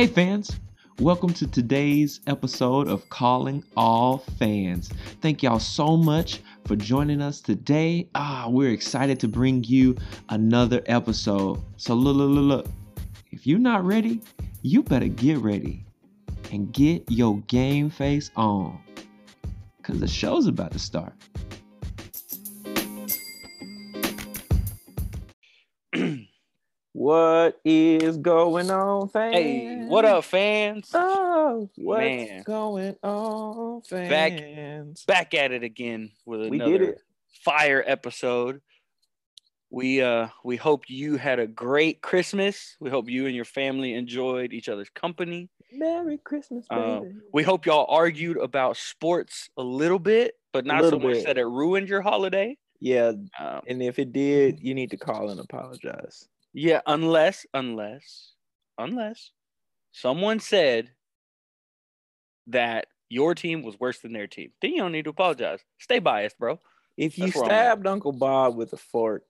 Hey, fans. Welcome to today's episode of Calling All Fans. Thank y'all so much for joining us today. Ah, we're excited to bring you another episode. So, look, look, look, look. If you're not ready, you better get ready and get your game face on because the show's about to start. What is going on, fans? Hey, what up, fans? Oh, what's Man. going on, Back- fans? Back back at it again with We another did it. fire episode. We uh we hope you had a great Christmas. We hope you and your family enjoyed each other's company. Merry Christmas, baby. Um, We hope y'all argued about sports a little bit, but not so much bit. that it ruined your holiday. yeah, Um, and if it did, you need to call and apologize. Yeah, unless unless unless someone said that your team was worse than their team, then you don't need to apologize. Stay biased, bro. If you That's where I'm at. stabbed Uncle Bob with a fork,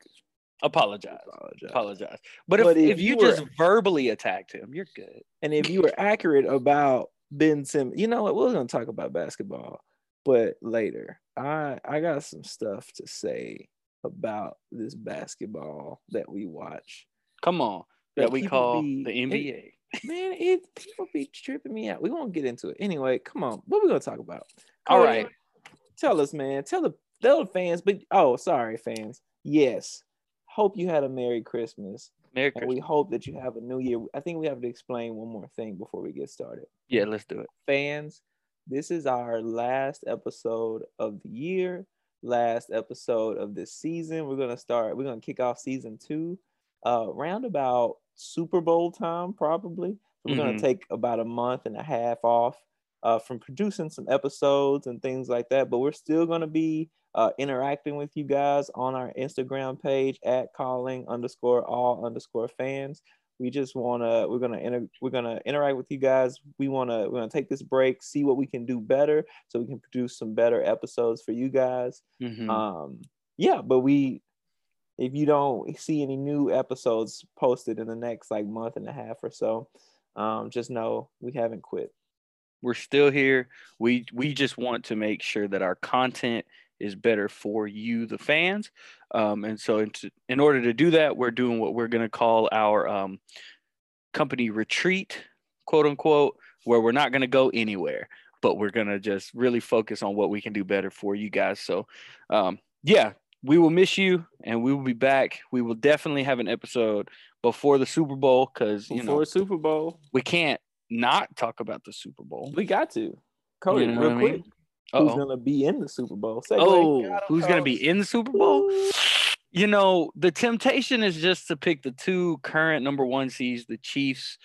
Apologize. apologize. apologize. But if, But if if you, you were- just verbally attacked him, you're good. And if you were accurate about Ben Simmons, you know what? We're gonna talk about basketball, but later. I I got some stuff to say about this basketball that we watch. Come on. That That we call be- the NBA. Man, it people be tripping me out. We won't get into it anyway. Come on, what we gonna talk about? All right. tell us, man. Tell the tell the fans. But oh, sorry, fans. Yes, hope you had a Merry Christmas, Merry and we hope that you have a New Year. I think we have to explain one more thing before we get started. Yeah, let's do it. Fans, this is our last episode of the year, last episode of this season. We're gonna start. We're gonna kick off season two, uh, round about Super Bowl time, probably. So we're gonna Mhm. take about a month and a half off uh, from producing some episodes and things like that. But we're still gonna be uh, interacting with you guys on our Instagram page at calling underscore all underscore fans. We just wanna we're gonna inter- we're gonna interact with you guys. We wanna we're gonna take this break, see what we can do better, so we can produce some better episodes for you guys. Mhm. Um, yeah, but we if you don't see any new episodes posted in the next like month and a half or so, um, just know we haven't quit. We're still here. We we just want to make sure that our content is better for you, the fans. Um, and so, in, in order to do that, we're doing what we're going to call our um, company retreat, quote unquote, where we're not going to go anywhere, but we're going to just really focus on what we can do better for you guys. So, um, yeah, we will miss you, and we will be back. We will definitely have an episode before the Super Bowl because you Before know Super Bowl, we can't not talk about the Super Bowl. we got to. Cody, You know real what I quick, mean? who's gonna be in the Super Bowl? Segue. Oh, who's gonna be in the Super Bowl? You know, the temptation is just to pick the two current number one seeds, the Chiefs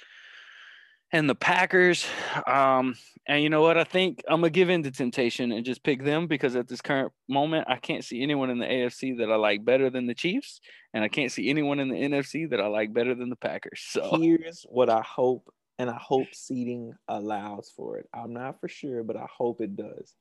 and the Packers. Um, and you know what? I think I'm gonna give in to temptation and just pick them because at this current moment, I can't see anyone in the AFC that I like better than the Chiefs, and I can't see anyone in the NFC that I like better than the Packers. So Here's what I hope, and I hope seating allows for it. I'm not for sure, but I hope it does.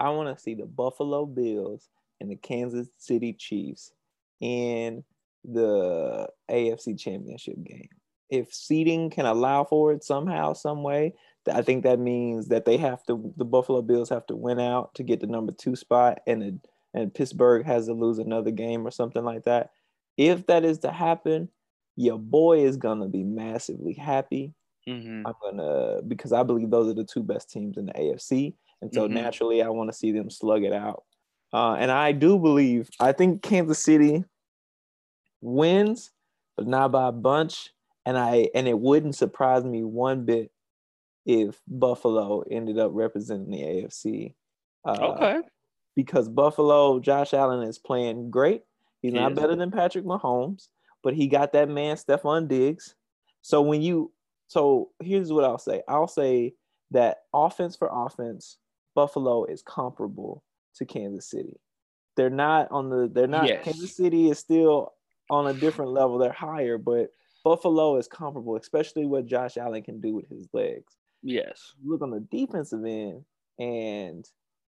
I want to see the Buffalo Bills and the Kansas City Chiefs in the AFC Championship game. If seating can allow for it somehow, some way, I think that means that they have to. The Buffalo Bills have to win out to get the number two spot, and it, and Pittsburgh has to lose another game or something like that. If that is to happen, your boy is gonna be massively happy. Mhm. I'm gonna because I believe those are the two best teams in the AFC, and so Mhm. naturally I want to see them slug it out. Uh, and I do believe I think Kansas City wins, but not by a bunch. And I and it wouldn't surprise me one bit if Buffalo ended up representing the AFC. Uh, okay. because Buffalo, Josh Allen is playing great. He's not better than Patrick Mahomes, but he got that man Stefon Diggs. So when you so here's what I'll say. I'll say that offense for offense, Buffalo is comparable to Kansas City. They're not on the they're not Yes. Kansas City is still on a different level. They're higher, but Buffalo is comparable, especially what Josh Allen can do with his legs Yes. look on the defensive end, and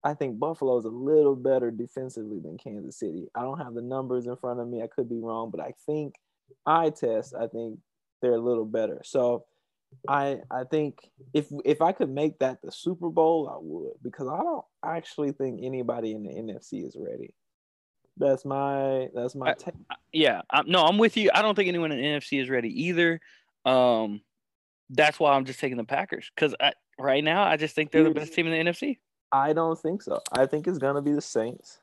I think Buffalo is a little better defensively than Kansas City. I don't have the numbers in front of me. I could be wrong, but I think eye test, I think they're a little better. So I I think if if I could make that the Super Bowl, I would because I don't actually think anybody in the NFC is ready. That's my that's my I- take. Yeah, I, no, I'm with you. I don't think anyone in the NFC is ready either. Um, that's why I'm just taking the Packers because right now I just think they're the best team in the NFC. I don't think so. I think it's gonna be the Saints.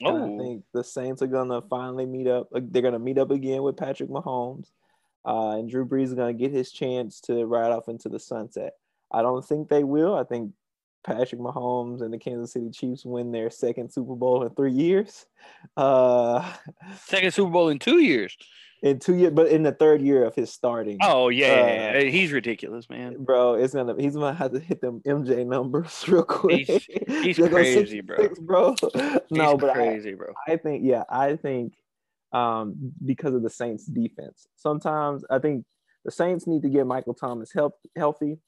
And I Oh, think the Saints are gonna finally meet up. They're gonna meet up again with Patrick Mahomes, uh, and Drew Brees is gonna get his chance to ride off into the sunset. I don't think they will. I think Patrick Mahomes and the Kansas City Chiefs win their second Super Bowl in three years. Uh, second Super Bowl in two years. in two years, but in the third year of his starting. Oh yeah, Uh, he's ridiculous, man. Bro, it's gonna he's gonna have to hit them MJ numbers real quick. He's- he's crazy, bro. six, bro. no, He's but I, crazy, bro. I think yeah, I think um because of the Saints defense. Sometimes I think the Saints need to get Michael Thomas help healthy.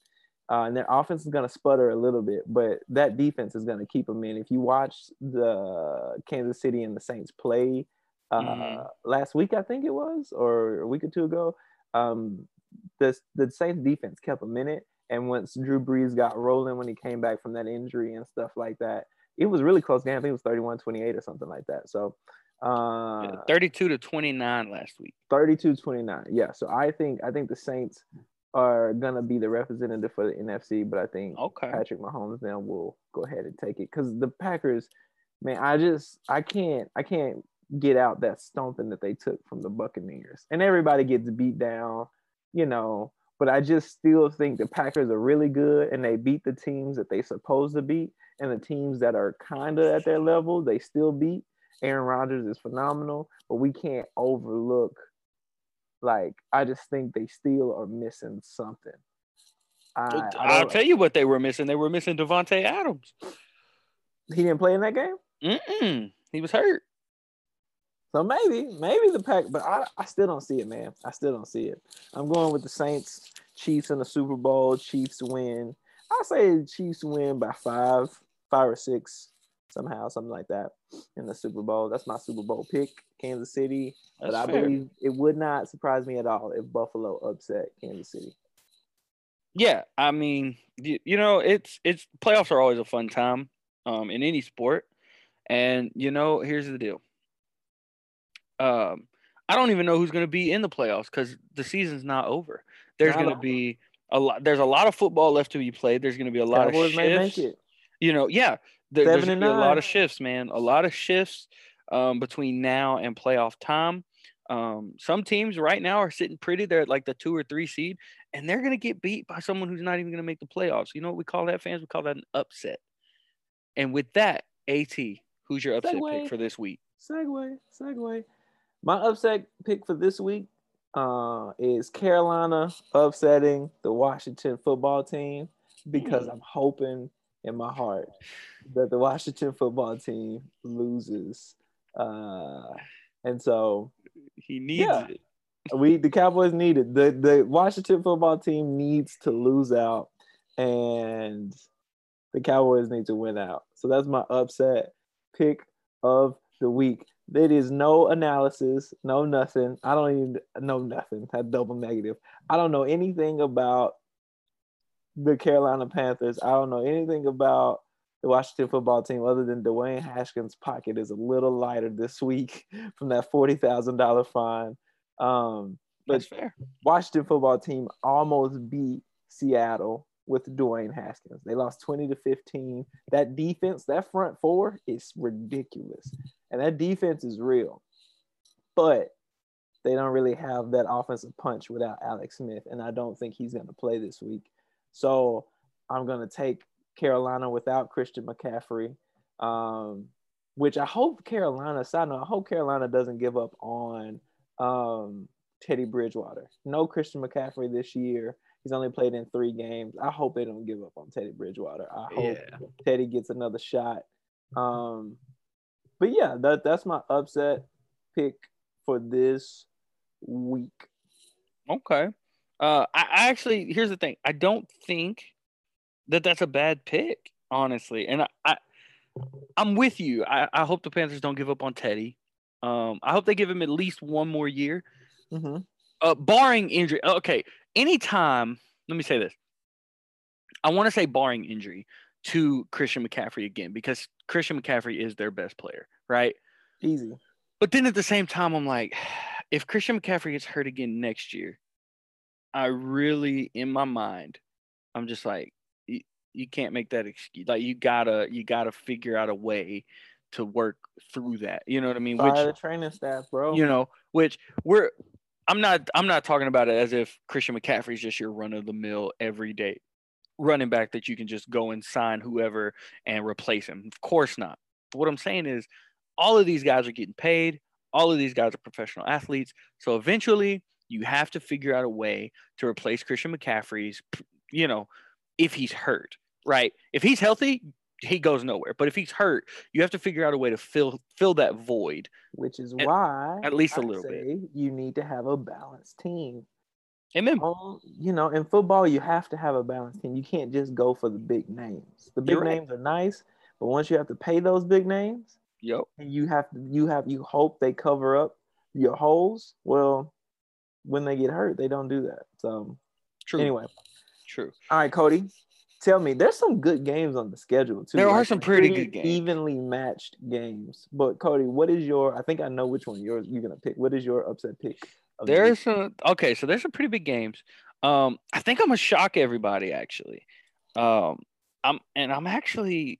Uh, and their offense is going to sputter a little bit, but that defense is going to keep them in. If you watch the Kansas City and the Saints play uh, Mhm. last week, I think it was, or a week or two ago, um, the the Saints defense kept them in it. And once Drew Brees got rolling when he came back from that injury and stuff like that, it was really close game. I think it was 31 28 or something like that. So, uh, Yeah, 32 to 29 last week. 32 29. Yeah. So I think I think the Saints are gonna be the representative for the NFC, but I think Okay. Patrick Mahomes then will go ahead and take it because the Packers, man, I just I can't I can't get out that stomping that they took from the Buccaneers, and everybody gets beat down, you know. But I just still think the Packers are really good, and they beat the teams that they supposed to beat, and the teams that are kind of at their level, they still beat. Aaron Rodgers is phenomenal, but we can't overlook. Like I just think they still are missing something. I, I I'll tell you what they were missing. They were missing Davante Adams. he didn't play in that game. Mm-mm. He was hurt. So maybe, maybe the pack, but I, I still don't see it, man. I still don't see it. I'm going with the Saints, Chiefs in the Super Bowl. Chiefs win. I say Chiefs win by five, five or six, somehow, something like that in the Super Bowl. That's my Super Bowl pick, Kansas City. That's but I fair. believe it would not surprise me at all if Buffalo upset Kansas City. Yeah, I mean, you, know, it's it's playoffs are always a fun time um, in any sport, and you know, here's the deal. Um, I don't even know who's going to be in the playoffs because the season's not over. There's going to be a lot. There's a lot of football left to be played. There's going to be a lot Cowboys of shifts. You know, yeah, there, there's going to be a lot of shifts, man. A lot of shifts um, between now and playoff time. Um, some teams right now are sitting pretty. They're at like the two or three seed, and they're going to get beat by someone who's not even going to make the playoffs. You know what we call that, fans? We call that an upset. And with that, AT, who's your upset Segue. pick for this week? Segue, segue. My upset pick for this week uh, is Carolina upsetting the Washington football team because Hmm. I'm hoping in my heart that the Washington football team loses. Uh, and so He needs Yeah. it. we the Cowboys need it. The the Washington football team needs to lose out and the Cowboys need to win out. So that's my upset pick of the week. There is no analysis, no nothing. I don't even know nothing. That double negative. I don't know anything about the Carolina Panthers. I don't know anything about the Washington football team other than Dwayne Haskins' pocket is a little lighter this week from that forty thousand dollar fine. Um, but. Washington football team almost beat Seattle with Dwayne Haskins. They lost 20 to 15. That defense, that front four is ridiculous. And that defense is real. But they don't really have that offensive punch without Alex Smith. And I don't think he's going to play this week. So I'm going to take Carolina without Christian McCaffrey, um, which I hope Carolina, side note, I hope Carolina doesn't give up on um, Teddy Bridgewater. No Christian McCaffrey this year. He's only played in three games. I hope they don't give up on Teddy Bridgewater. I hope Yeah. Teddy gets another shot. Um, but yeah, that that's my upset pick for this week. Okay. Uh, I, I actually here's the thing. I don't think that that's a bad pick, honestly. And I, I I'm with you. I, I hope the Panthers don't give up on Teddy. Um, I hope they give him at least one more year, Mm-hmm. uh, barring injury. Okay, anytime let me say this. I want to say barring injury to Christian McCaffrey again because Christian McCaffrey is their best player, right? Easy. But then at the same time, I'm like, if Christian McCaffrey gets hurt again next year, I really, in my mind, I'm just like, you, you can't make that excuse. Like you gotta, you gotta figure out a way to work through that. You know what I mean? Fire the training staff, bro. you know, which we're, I'm not, I'm not talking about it as if Christian McCaffrey is just your run of the mill every day running back that you can just go and sign whoever and replace him. Of course not. But what I'm saying is, all of these guys are getting paid. All of these guys are professional athletes. So eventually, you have to figure out a way to replace Christian McCaffrey's, you know, if he's hurt, right? If he's healthy, he goes nowhere. But if he's hurt, you have to figure out a way to fill fill that void. Which is At- why at least a I little bit. You need to have a balanced team. Amen. Um, you know, in football, you have to have a balanced team. You can't just go for the big names. The big You're right. names are nice, but once you have to pay those big names, Yo, and you have to, you have, you hope they cover up your holes. Well, when they get hurt, they don't do that. So true. anyway, true. all right, Cody, tell me. There's some good games on the schedule too. There are some pretty good games. evenly matched games. But Cody, what is your? I think I know which one yours you're gonna pick. What is your upset pick? of the There's some okay, so there's some pretty big games. Um, I think I'm gonna shock everybody actually. Um, I'm and I'm actually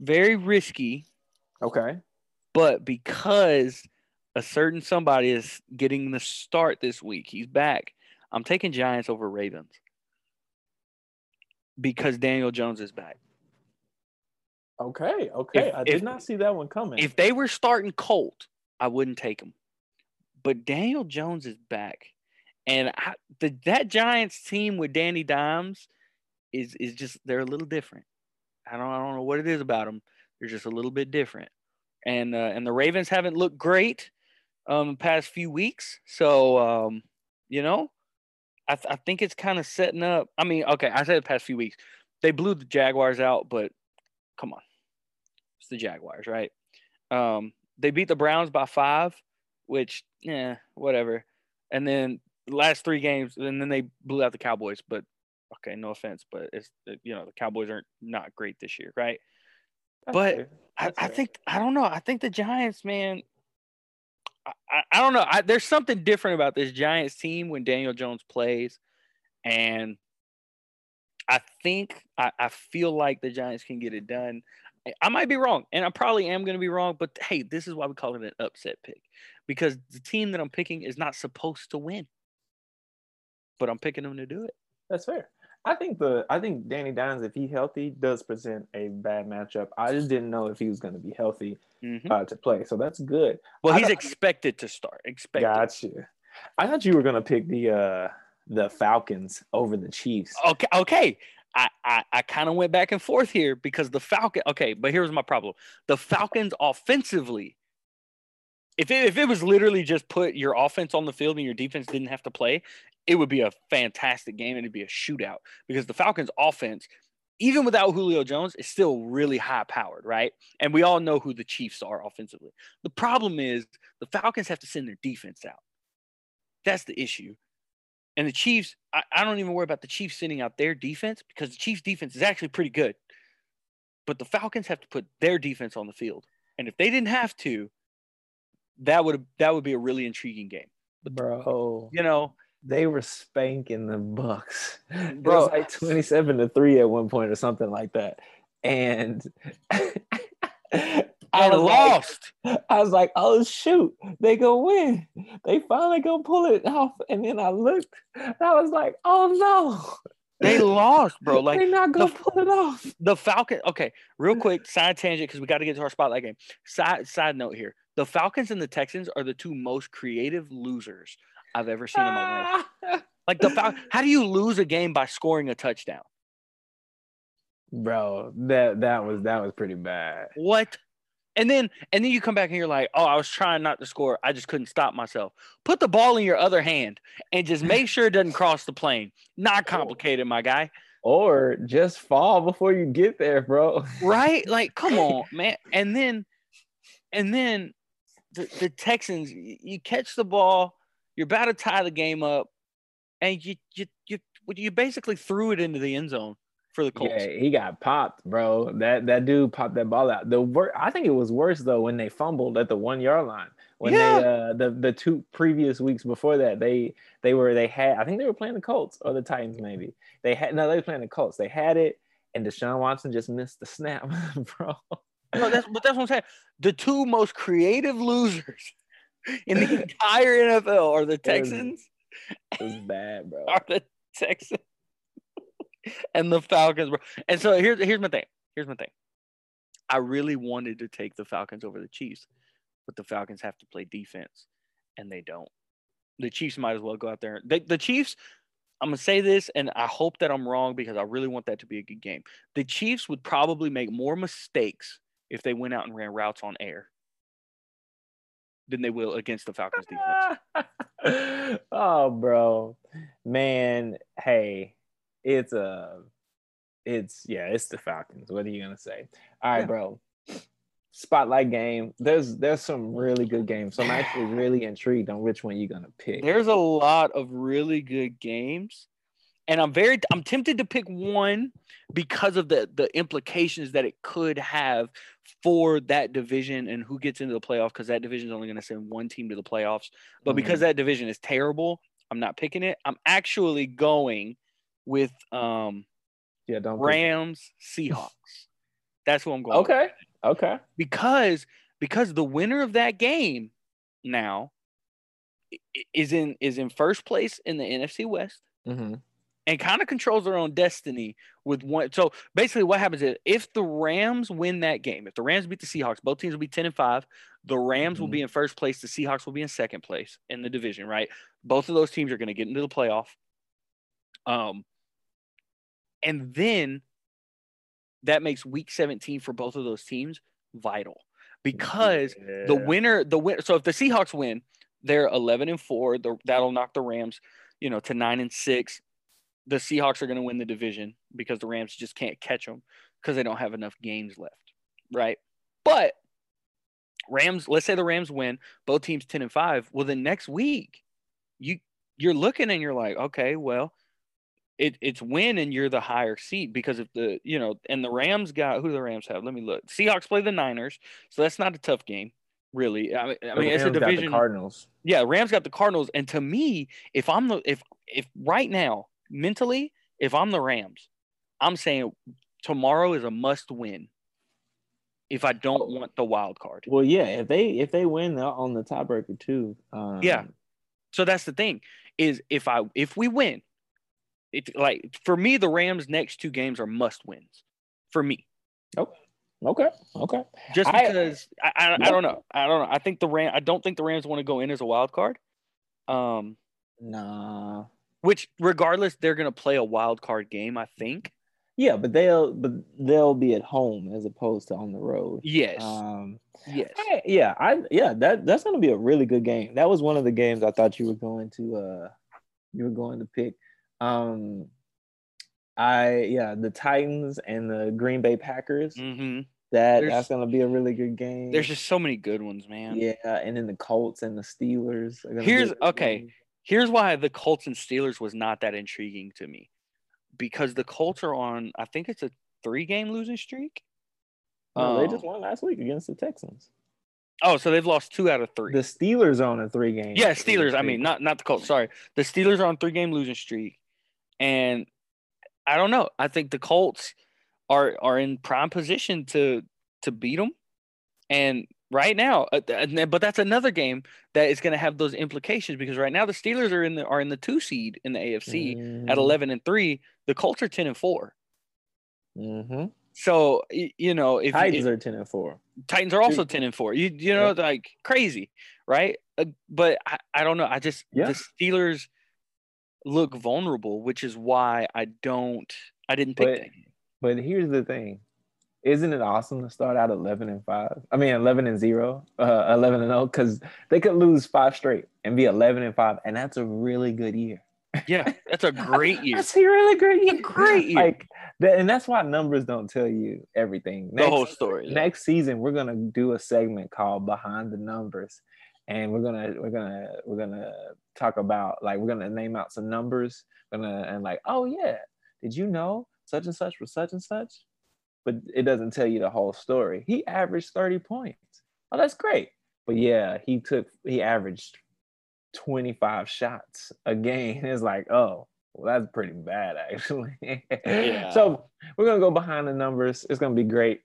very risky, okay. but because a certain somebody is getting the start this week, he's back. I'm taking Giants over Ravens because Daniel Jones is back. Okay, okay. If- I did if- not see that one coming. If they were starting Colt, I wouldn't take him. But Daniel Jones is back, and I, the that Giants team with Danny Dimes is is just they're a little different. I don't I don't know what it is about them. They're just a little bit different, and uh, and the Ravens haven't looked great um the past few weeks. So um you know, I th- I think it's kind of setting up. I mean, okay, I said the past few weeks they blew the Jaguars out, but come on, it's the Jaguars, right? Um, they beat the Browns by five, which yeah, whatever. And then last three games, and then they blew out the Cowboys. But okay, no offense, but it's you know the Cowboys aren't not great this year, right? That's but. I, I think I don't know. I think the Giants, man. I, I, don't know. I, there's something different about this Giants team when Daniel Jones plays, and I think I, I feel like the Giants can get it done. I might be wrong, and I probably am going to be wrong. But hey, this is why we call it an upset pick because the team that I'm picking is not supposed to win, but I'm picking them to do it. That's fair. I think the I think Danny Dimes, if he healthy, does present a bad matchup. I just didn't know if he was going to be healthy Mhm. uh, to play, so that's good. Well, I he's expected to start. Expected. Gotcha. I thought you were going to pick the uh, the Falcons over the Chiefs. Okay, okay. I I, I kind of went back and forth here because the Falcon. Okay, but here's my problem: the Falcons offensively. If it, if it was literally just put your offense on the field and your defense didn't have to play, it would be a fantastic game and it'd be a shootout because the Falcons offense, even without Julio Jones, is still really high powered, right? And we all know who the Chiefs are offensively. The problem is the Falcons have to send their defense out. That's the issue. And the Chiefs, I, I don't even worry about the Chiefs sending out their defense because the Chiefs' defense is actually pretty good. But the Falcons have to put their defense on the field. And if they didn't have to, that would that would be a really intriguing game. Bro, You know, they were spanking the Bucks. It Bro. was like twenty-seven to three at one point or something like that, and I like- lost. I was like, oh shoot, they gonna win. They finally gonna pull it off. And then I looked, and I was like, oh no. They lost, bro. Like they're not gonna the- pull it off. the Falcon. Okay, real quick side tangent because we got to get to our spotlight game. Side side note here: the Falcons and the Texans are the two most creative losers I've ever seen in my life. Ah. Like the Fal- how do you lose a game by scoring a touchdown? Bro, that that was that was pretty bad. What? And then and then you come back and you're like, oh, I was trying not to score. I just couldn't stop myself. Put the ball in your other hand and just make sure it doesn't cross the plane. Not complicated, my guy. Or just fall before you get there, bro. Right? Like, come on, man. And then and then the, the Texans, you catch the ball, you're about to tie the game up, and you you you you basically threw it into the end zone for the Colts. Yeah, he got popped, bro. That that dude popped that ball out. The wor- I think it was worse though when they fumbled at the one yard line. When Yeah. they uh the the two previous weeks before that, they they were they had I think they were playing the Colts or the Titans maybe. They had no, they were playing the Colts. They had it, and Deshaun Watson just missed the snap, bro. No, that's but that's what I'm saying. The two most creative losers in the entire NFL are the Texans It was bad, bro. are the Texans and the Falcons, bro. And so here's here's my thing. Here's my thing. I really wanted to take the Falcons over the Chiefs, but the Falcons have to play defense, and they don't. The Chiefs might as well go out there. The, the Chiefs, I'm gonna say this, and I hope that I'm wrong because I really want that to be a good game. The Chiefs would probably make more mistakes if they went out and ran routes on air than they will against the Falcons defense. oh, bro, man. Hey, it's a, it's yeah, it's the Falcons. What are you gonna say? All right, Yeah. bro. Spotlight game. There's there's some really good games. So I'm actually really intrigued on which one you're gonna pick. There's a lot of really good games, and I'm very I'm tempted to pick one because of the the implications that it could have for that division and who gets into the playoffs. Because that division is only going to send one team to the playoffs, but because that division is terrible, I'm not picking it. I'm actually going with um yeah, don't pick- Rams Seahawks. That's who I'm going. with. Okay, okay. because because the winner of that game now is in is in first place in the NFC West Mm-hmm. And kind of controls their own destiny with one. So basically, what happens is if the Rams win that game, if the Rams beat the Seahawks, both teams will be ten and five. The Rams will Mhm. be in first place. The Seahawks will be in second place in the division. Right? Both of those teams are going to get into the playoff. Um, and then that makes Week 17 for both of those teams vital because the winner the win so if the Seahawks win they're 11 and 4 the, that'll knock the Rams you know to 9 and 6 the Seahawks are going to win the division because the Rams just can't catch them because they don't have enough games left right? But Rams let's say the Rams win both teams 10 and 5 well then next week you you're looking and you're like okay well it, it's win and you're the higher seat because if the you know and the Rams got who do the Rams have? Let me look. Seahawks play the Niners so that's not a tough game really. I mean, I mean it's a Rams got the division Cardinals. yeah Rams got the Cardinals and to me if I'm the if if right now mentally if I'm the Rams I'm saying tomorrow is a must win if I don't want the wild card Well, yeah. If they if they win, they're on the tiebreaker too. Um, Yeah. so that's the thing is if I if we win it like for me the Rams next two games are must wins for me Okay. Okay. Okay. Just because I, I, I, Yeah. don't know I don't know I think the Ram I don't think the Rams want to go in as a wild card um Nah. Which regardless they're going to play a wild card game I think Yeah, but they'll but they'll be at home as opposed to on the road. yes Um. yes I- yeah. I yeah. That that's gonna be a really good game. That was one of the games I thought you were going to uh you were going to pick. Um. I yeah the Titans and the Green Bay Packers. hmm That There's- that's gonna be a really good game. there's just so many good ones man yeah, and then the Colts and the Steelers. Here's- okay. Here's why the Colts and Steelers was not that intriguing to me because the Colts are on I think it's a three game losing streak No, they Um, just won last week against the Texans. Oh, so they've lost two out of three. The Steelers on a three game. yeah, Steelers. I mean, not not the Colts. Sorry, the Steelers are on three game losing streak, and I don't know. I think the Colts are are in prime position to to beat them, and right now, uh, but that's another game that is going to have those implications because right now the Steelers are in the are in the two seed in the AFC Mm-hmm. at eleven and three. The Colts are ten and four. Mm-hmm. So you know if, Titans if are ten and four. Titans are also ten and four. You you know like crazy, right? Uh, but I, I don't know. I just Yeah. the Steelers look vulnerable, which is why I don't. I didn't pick But that. but here's the thing. Isn't it awesome to start out 11 and 5? I mean 11 and 0, uh 11 and 0 cuz they could lose 5 straight and be 11 and 5 and that's a really good year. Yeah, that's a great year. That's a really great year. great year. Like that, and that's why numbers don't tell you everything. the whole story. yeah. next season we're gonna do a segment called behind the numbers and we're gonna we're gonna we're gonna talk about like we're gonna name out some numbers. Gonna and like, oh yeah, did you know such and such was such and such? But it doesn't tell you the whole story. He averaged 30 points. Oh, that's great. But yeah, he took he averaged 25 shots a game. It's like, oh, well, that's pretty bad actually. Yeah. So we're gonna go behind the numbers. It's gonna be great.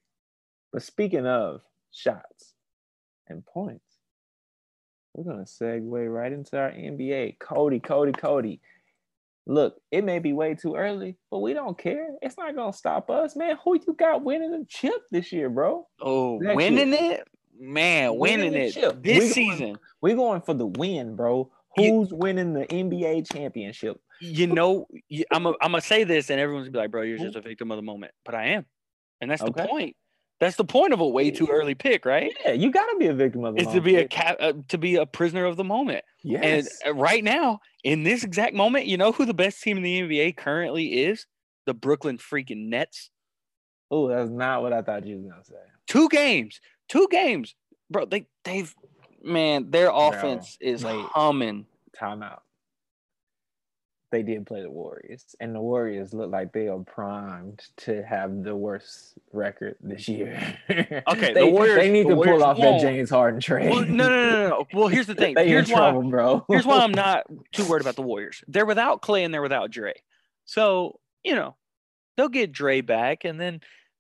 But speaking of shots and points, we're gonna segue right into our NBA. Cody, Cody, Cody. Look, it may be way too early, but we don't care. It's not gonna stop us, man. Who you got winning the chip this year, bro? Oh, Next winning it, man, Winning winning it chip. this We going- season. We're going for the win, bro. You- Who's winning the NBA championship? You know, I'm gonna say this, and everyone's gonna be like, "Bro, you're just a victim of the moment," but I am, and that's Okay. the point. That's the point of a way too early pick, right? Yeah, you gotta be a victim of the Is to be a moment. cat, uh, to be a prisoner of the moment. Yes. And uh, right now, in this exact moment, you know who the best team in the NBA currently is? The Brooklyn freaking Nets. oh, that's not what I thought you was gonna say. Two games, two games, bro. They they've man, their offense is wait. humming. Timeout. They did play the Warriors, and the Warriors look like they are primed to have the worst record this year. Okay, the Warriors- They need the to Warriors pull off that. James Harden trade. Well, no, no, no, no, no. Well, here's the thing. they Here's in why. trouble, bro. Here's why I'm not too worried about the Warriors. They're without Clay and they're without Dre. So, you know, they'll get Dre back and then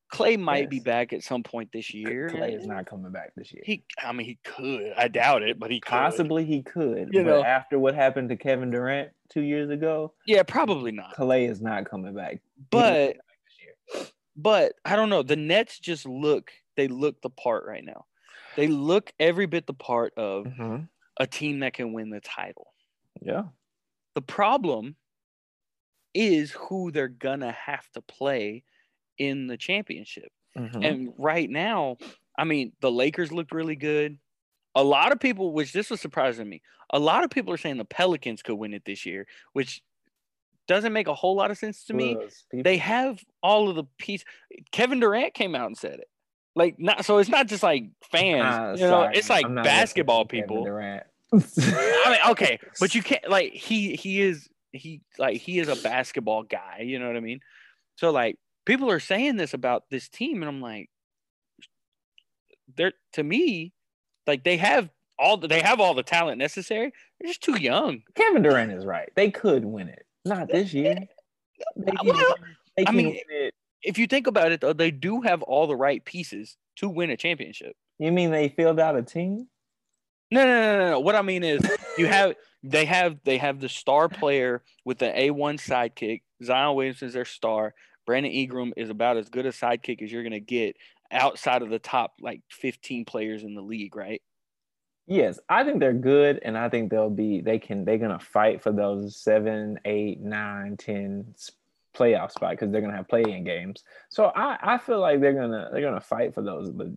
Clay might be back at some point this year. Clay is not coming back this year. He I mean he could. I doubt it, but he could. Possibly he could, You but know. after what happened to Kevin Durant two years ago, Yeah, probably not. Clay is not coming back. But year. but I don't know. The Nets just look they look the part right now. They look every bit the part of Mhm. a team that can win the title. Yeah. The problem is who they're gonna have to play in the championship. Mhm. And right now, I mean, the Lakers looked really good. A lot of people, which this was surprising me, a lot of people are saying the Pelicans could win it this year, which doesn't make a whole lot of sense to me. People- They have all of the piece. Kevin Durant came out and said it. Like not so it's not just like fans, Ah, you know, sorry, it's like basketball listening to Kevin people. Durant. I mean, okay, but you can't like he he is he like he is a basketball guy, you know what I mean? So like people are saying this about this team, and I'm like, they're to me, like they have all the, they have all the talent necessary. They're just too young. Kevin Durant is right. They could win it. Not this year. They can, Well, they I mean, win it. If you think about it, though, they do have all the right pieces to win a championship. You mean they filled out a team? No, no, no, no, no. What I mean is, you have they have they have the star player with the A one sidekick. Zion Williamson is their star. Brandon Ingram is about as good a sidekick as you're gonna get outside of the top like 15 players in the league, right? Yes, I think they're good, and I think they'll be. They can. They're gonna fight for those seven, eight, nine, ten playoff spot because they're gonna have play-in games. So I, I feel like they're gonna they're gonna fight for those, but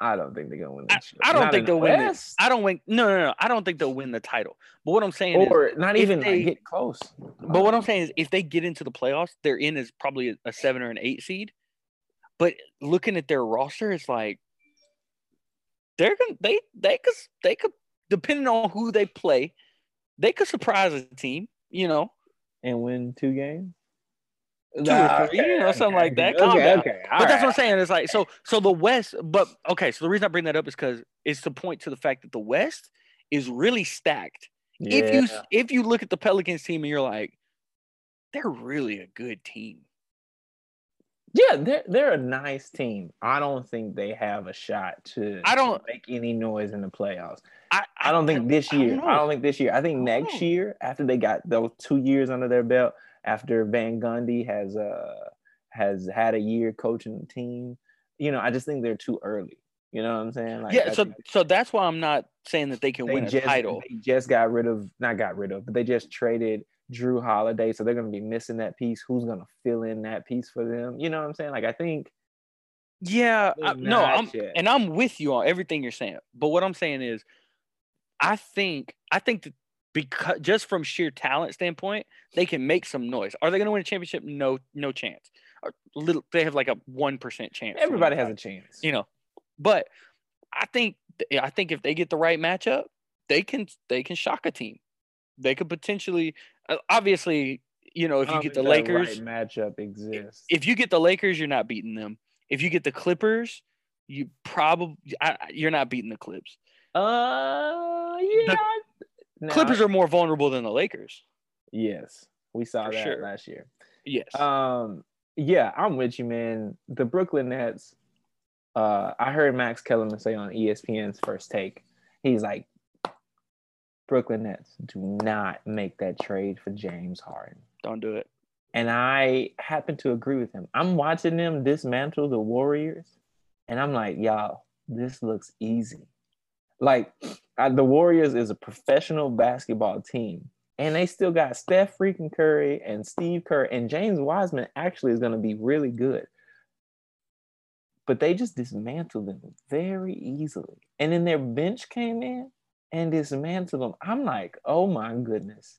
I don't think they're gonna win. I. I don't Not think they'll win. The, I don't win. No, no, no. I don't think they'll win the title. But what I'm saying is, or not even they- like get close. But what I'm saying is, if they get into the playoffs, they're in as probably a, a seven or an eight seed. But looking at their roster, it's like they're gonna they they could they could depending on who they play, they could surprise a team. You know, and win two games. Two or three, you know, something like that. Calm Okay, down. okay. but that's what I'm saying. It's like so so the West. But okay, so the reason I bring that up is because it's to point to the fact that the West is really stacked. If you if you look at the Pelicans team and you're like, they're really a good team. Yeah, they're they're a nice team. I don't think they have a shot to I don't- make any noise in the playoffs. I I don't think this I don't year. I don't think this year. I think I next year, after they got those two years under their belt, after Van Gundy has uh has had a year coaching the team, you know, I just think they're too early. You know what I'm saying? Like, yeah, so so that's why I'm not saying that they can they win a just title. they just got rid of not got rid of, but they just traded Jrue Holiday, so they're gonna be missing that piece. Who's gonna fill in that piece for them? You know what I'm saying? Like I think Yeah, I, no, I'm yet. and I'm with you on everything you're saying. But what I'm saying is, I think I think that because just from sheer talent standpoint, they can make some noise. Are they going to win a championship? No, no chance. Or little, they have like a one percent chance. everybody has a chance. you know. But I think I think if they get the right matchup, they can they can shock a team. They could potentially, uh, obviously, you know, if you get the Lakers, right matchup exists. if you get the Lakers, you're not beating them. If you get the Clippers, you probably you're not beating the Clips. uh, yeah, Now- Clippers are more vulnerable than the Lakers. Yes, we saw For that sure. last year. Yes. Um, yeah, I'm with you, man. The Brooklyn Nets. Uh, I heard Max Kellerman say on ESPN's First Take, he's like, Brooklyn Nets do not make that trade for James Harden. Don't do it. And I happen to agree with him. I'm watching them dismantle the Warriors, and I'm like, y'all, this looks easy. Like, I, the Warriors is a professional basketball team, and they still got Steph freaking Curry and Steve Kerr, and James Wiseman actually is going to be really good. But they just dismantled them very easily. And then their bench came in and dismantled them. I'm like, oh my goodness,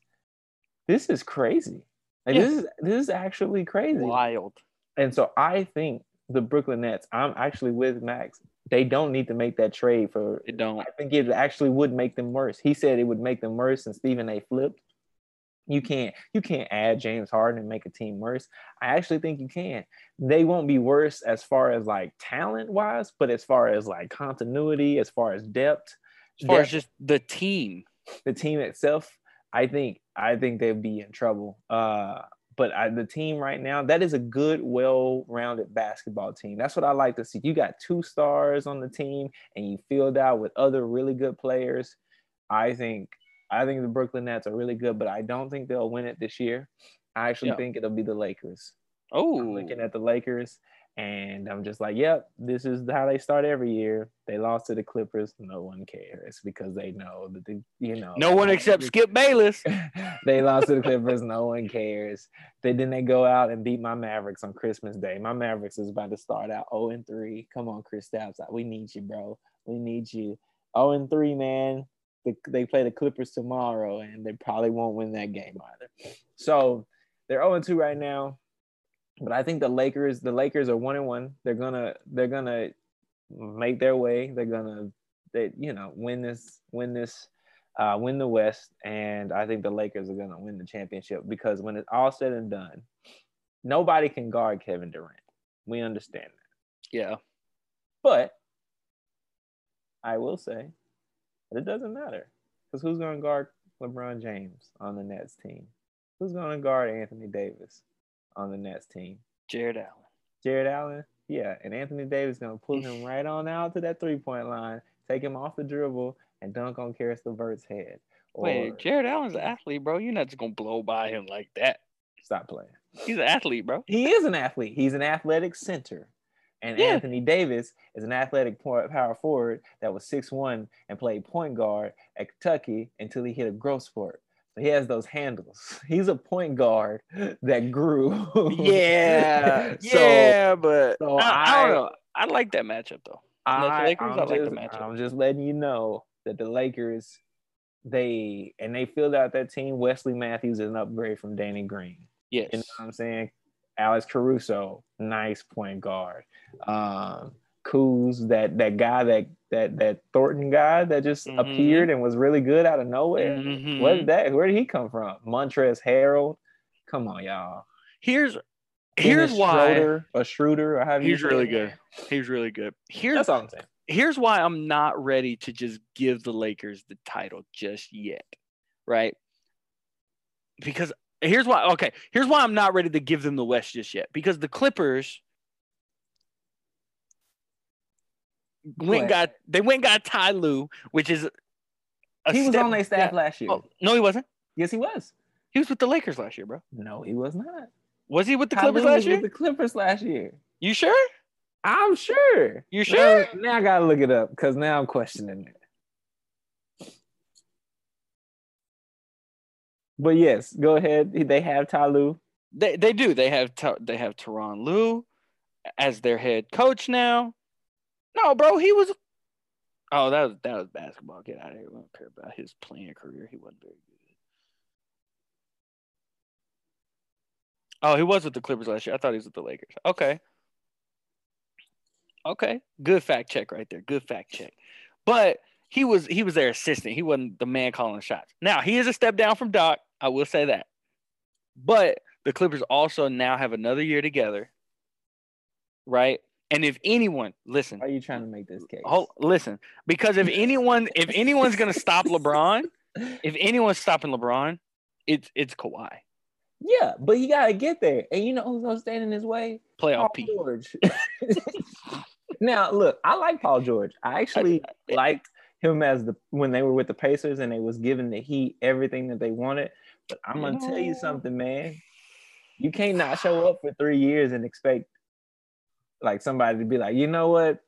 this is crazy. Like, Yeah. This is this is actually crazy. Wild. And so I think the Brooklyn Nets, I'm actually with Max. They don't need to make that trade for. It don't. I think it actually would make them worse. He said it would make them worse, and Stephen A. flipped. You can't you can't add James Harden and make a team worse. I actually think you can. They won't be worse as far as like talent wise, but as far as like continuity, as far as depth, As far as just the team. the team itself, I think I think they'd be in trouble. Uh, but I, the team right now, that is a good, well-rounded basketball team. That's what I like to see. You got two stars on the team, and you filled out with other really good players. I think I think the Brooklyn Nets are really good, but I don't think they'll win it this year. I actually Yeah. think it'll be the Lakers. Oh, I'm looking oh. at the Lakers, and I'm just like, yep, this is how they start every year. They lost to the Clippers. No one cares because they know that the, you know no one except Skip Bayless. they lost to the Clippers. No one cares. They then they go out and beat my Mavericks on Christmas Day. My Mavericks is about to start out 0 and 3. Come on, Kristaps. We need you, bro. We need you. 0 and 3, man. The, they play the Clippers tomorrow, and they probably won't win that game either. So they're 0 and 2 right now. But I think the Lakers, the Lakers are one and one. They're gonna they're gonna make their way. They're gonna they you know win this win this uh, win the West, and I think the Lakers are going to win the championship because when it's all said and done, nobody can guard Kevin Durant. We understand that. Yeah. But I will say that it doesn't matter because who's going to guard LeBron James on the Nets team? Who's going to guard Anthony Davis on the Nets team? Jarrett Allen. Jarrett Allen, yeah, and Anthony Davis is gonna pull him right on out to that three point line, take him off the dribble, and dunk on Caris LeVert's head. Or Wait, Jarrett Allen's an athlete, bro. You're not just gonna blow by him like that. stop playing. He's an athlete, bro. He is an athlete. He's an athletic center. And Yeah. Anthony Davis is an athletic po- power forward that was 6'1 and played point guard at Kentucky until he hit a growth sport. He has those handles. He's a point guard that grew. Yeah, So, yeah, but so I, I don't know. I like that matchup though. the I, Lakers, I'm I like the just, matchup. I'm just letting you know that the Lakers, they and they filled out that team. Wesley Matthews is an upgrade from Danny Green. Yes. You know what I'm saying? Alex Caruso, nice point guard. Um, Kuz, that that guy that that that Thornton guy that just Mhm. appeared and was really good out of nowhere. Mhm. What that? Where did he come from? Montrezl Harrell. Come on, y'all. Here's here's Dennis why Schroeder, or Schroeder, or have he's really good. He's really good. Here's That's all I'm saying. here's why I'm not ready to just give the Lakers the title just yet, right? Because here's why. Okay, here's why I'm not ready to give them the West just yet. Because the Clippers went got they went and got Ty Lue, which is a He was step on their staff down. last year. Oh, no, he wasn't. Yes, he was. He was with the Lakers last year, bro. No, he was not. Was he with the Ty Clippers Lue last year? With the Clippers last year. You sure? I'm sure. You sure? Now, now I gotta look it up because now I'm questioning it. But yes, go ahead. They have Ty Lue. They they do. They have they have Tyronn Lue as their head coach now. No, bro, he was. Oh, that was that was basketball. Get out of here. We don't care about his playing career. He wasn't very good. Oh, he was with the Clippers last year. I thought he was with the Lakers. Okay. Okay. Good fact check right there. Good fact check. But he was he was their assistant. He wasn't the man calling shots. Now he is a step down from Doc. I will say that. But the Clippers also now have another year together, right? And if anyone, listen, are you trying to make this case? hold, listen, because if anyone, if anyone's gonna stop LeBron, if anyone's stopping LeBron, it's it's Kawhi. Yeah, but he gotta get there. And you know who's gonna stand in his way? Playoff Paul. George. now, look, I like Paul George. I actually liked him as the when they were with the Pacers and they was giving the Heat everything that they wanted. But I'm gonna tell you something, man. You can't not show up for three years and expect like somebody to be like, you know what,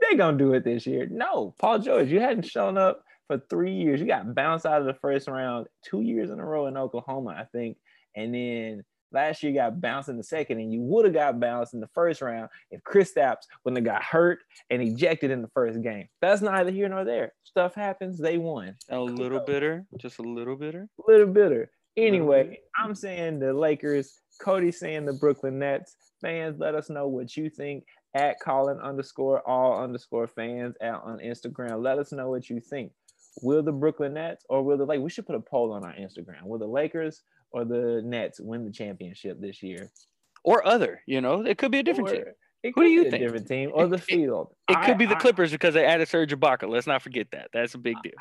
they're gonna do it this year. No, Paul George, you hadn't shown up for three years. You got bounced out of the first round two years in a row in Oklahoma, I think, and then last year you got bounced in the second, and you would have got bounced in the first round if Kristaps wouldn't have got hurt and ejected in the first game. That's neither here nor there. Stuff happens. They won. A little bitter, just a little bitter. A little bitter. Anyway, mm-hmm. I'm saying the Lakers. Cody saying the Brooklyn Nets. Fans, let us know what you think at Colin underscore all underscore fans out on Instagram. Let us know what you think. Will the Brooklyn Nets or will the like? We should put a poll on our Instagram. Will the Lakers or the Nets win the championship this year? Or other, you know, it could be a different Or team. It Who do you be a think? different team or the It- it- field. It I- could be the I- Clippers because they added Serge Ibaka. Let's not forget that. That's a big deal.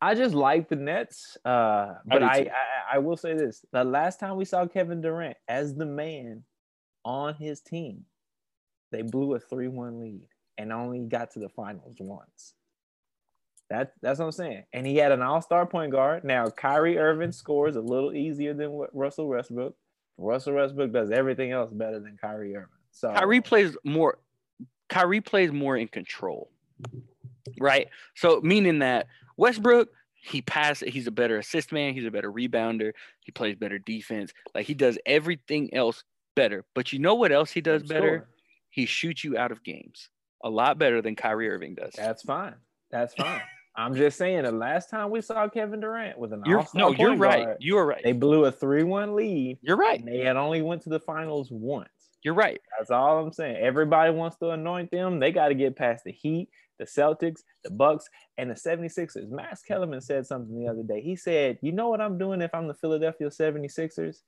I just like the Nets, uh, but I. I I will say this: the last time we saw Kevin Durant as the man on his team, they blew a three-one lead and only got to the finals once. That that's what I'm saying. And he had an All-Star point guard. Now Kyrie Irving scores a little easier than what Russell Westbrook. Russell Westbrook does everything else better than Kyrie Irving. So Kyrie plays more. Kyrie plays more in control, right? So meaning that Westbrook, he passes. He's a better assist man. He's a better rebounder. He plays better defense. Like he does everything else better. But you know what else he does better? Sure. He shoots you out of games a lot better than Kyrie Irving does. That's fine. That's fine. I'm just saying the last time we saw Kevin Durant with an You're no, you're right. guard, You are right. They blew a 3-1 lead You're right. and they had only went to the finals once. You're right. That's all I'm saying. Everybody wants to anoint them. They got to get past the Heat, the Celtics, the Bucks, and the 76ers. Max Kellerman said something the other day. He said, "You know what I'm doing if I'm the Philadelphia 76ers?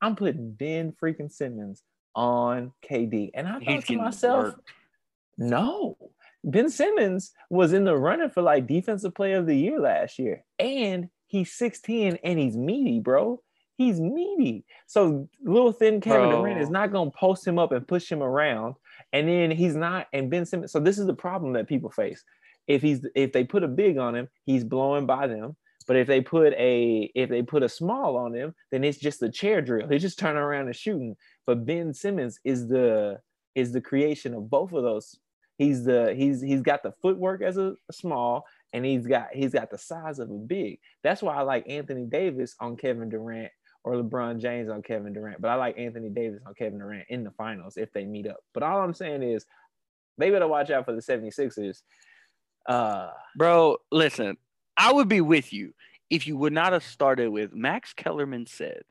I'm putting Ben freaking Simmons on KD." And I thought to myself, worked. no. Ben Simmons was in the running for like defensive player of the year last year. And he's 6'10 and he's meaty, bro. He's meaty. So little thin Kevin Bro. Durant is not gonna post him up and push him around. And then he's not, and Ben Simmons. So this is the problem that people face. If he's if they put a big on him, he's blowing by them. But if they put a if they put a small on him, then it's just a chair drill. He's just turning around and shooting. But Ben Simmons is the is the creation of both of those. He's the he's he's got the footwork as a, a small, and he's got he's got the size of a big. That's why I like Anthony Davis on Kevin Durant or LeBron James on Kevin Durant. But I like Anthony Davis on Kevin Durant in the finals if they meet up. But all I'm saying is they better watch out for the 76ers. Uh Bro, listen, I would be with you if you would not have started with Max Kellerman said.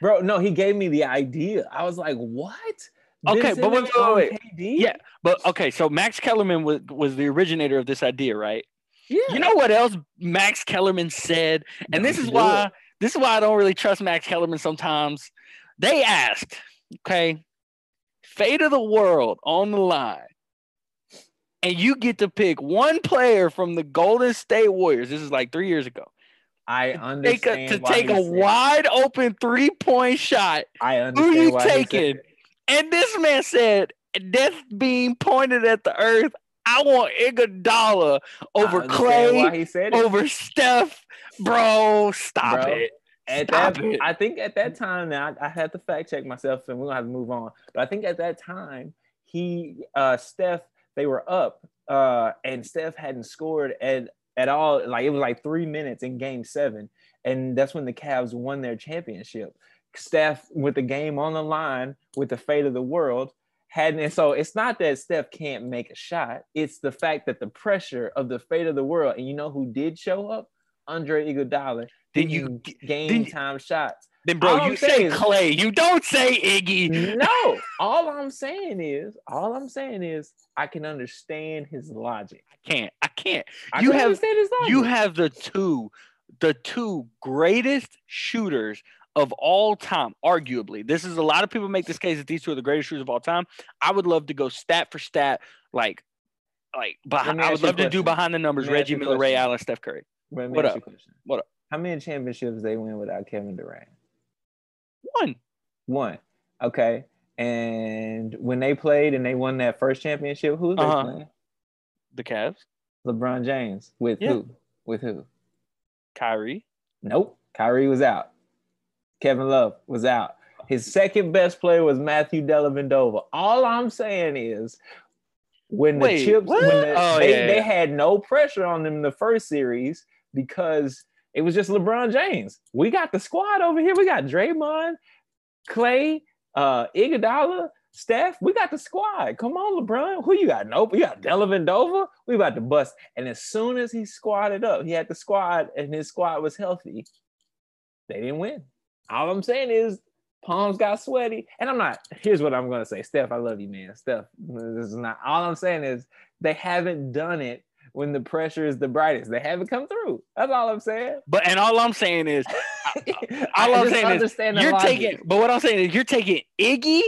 bro, no, he gave me the idea. I was like, what? Okay, but wait, wait, wait, KD? Yeah, but okay, so Max Kellerman was was the originator of this idea, right? yeah. You know what else Max Kellerman said? And this is why. This is why I don't really trust Max Kellerman sometimes. They asked, okay, fate of the world on the line. And you get to pick one player from the Golden State Warriors. This is like three years ago. I Take understand a, to take a wide open three point shot. I understand Who you taking? And this man said, death being pointed at the earth. I want Iguodala over Klay, why he said it. over Steph. Bro, stop Bro, it. at Stop that, it. I think at that time, now I, I had to fact check myself, and we're gonna have to move on. But I think at that time, he, uh, Steph, they were up, uh, and Steph hadn't scored at at all. Like it was like three minutes in Game Seven, and that's when the Cavs won their championship. Steph, with the game on the line, with the fate of the world, hadn't. And so it's not that Steph can't make a shot; it's the fact that the pressure of the fate of the world. And you know who did show up? Andre Iguodala Then you game then time shots. Then, bro, you say is- Klay. You don't say Iggy. no, all I'm saying is, all I'm saying is, I can understand his logic. I can't. I can't. I You can have- understand his logic. You have the two, the two greatest shooters of all time, arguably. This is a lot of people make this case that these two are the greatest shooters of all time. I would love to go stat for stat, like, like behind, I would love to do behind the numbers. Let me ask Reggie Miller, Ray. Allen, Steph Curry. What up? you a question. What up? How many championships they win without Kevin Durant? One. One. Okay. And when they played and they won that first championship, who was they Uh-huh. playing? The Cavs, LeBron James. With Yeah. who? With who? Kyrie. Nope. Kyrie was out. Kevin Love was out. His second best player was Matthew Dellavedova. All I'm saying is when the chips what? when the, Oh, they, yeah, they had no pressure on them in the first series because it was just LeBron James. We got the squad over here. We got Draymond, Klay, uh, Iguodala, Steph. We got the squad. Come on, LeBron. Who you got? Nope. You got Dellavedova. We about to bust. And as soon as he squatted up, he had the squad, and his squad was healthy. They didn't win. All I'm saying is palms got sweaty. And I'm not, here's what I'm gonna say. Steph, I love you, man. Steph, this is not all I'm saying is they haven't done it when the pressure is the brightest. They haven't come through. That's all I'm saying. But and all I'm saying is I all I'm saying is you're taking but what I'm saying is you're taking Iggy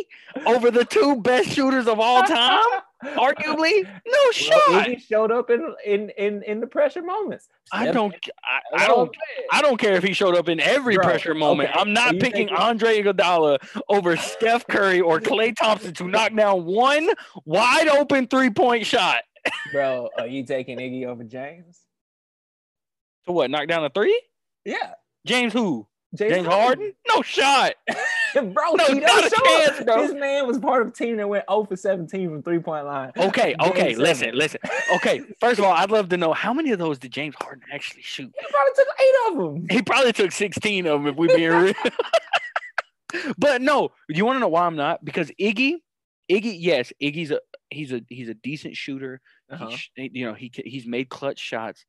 over the two best shooters of all time, arguably. No Well, shot. Iggy showed up in in in, in the pressure moments. I Steph- don't I, I don't I'm. I don't care if he showed up in every Bro, pressure moment. okay, I'm not picking think- Andre Iguodala over Steph Curry or Klay Thompson to knock down one wide open three point shot. Bro, are you taking Iggy over James? To what? Knock down a three? Yeah. James who? James, James Harden? No shot. bro, No, he not a chance, up. bro. This man was part of a team that went 0 for 17 from three point line. Okay, Game okay, listen, seven. listen. Okay, first of all, I'd love to know how many of those did James Harden actually shoot? He probably took eight of them. He probably took 16 of them if we being real. but no, you want to know why I'm not? Because Iggy, Iggy, yes, Iggy's a he's a he's a decent shooter. Uh-huh. He you know, he he's made clutch shots,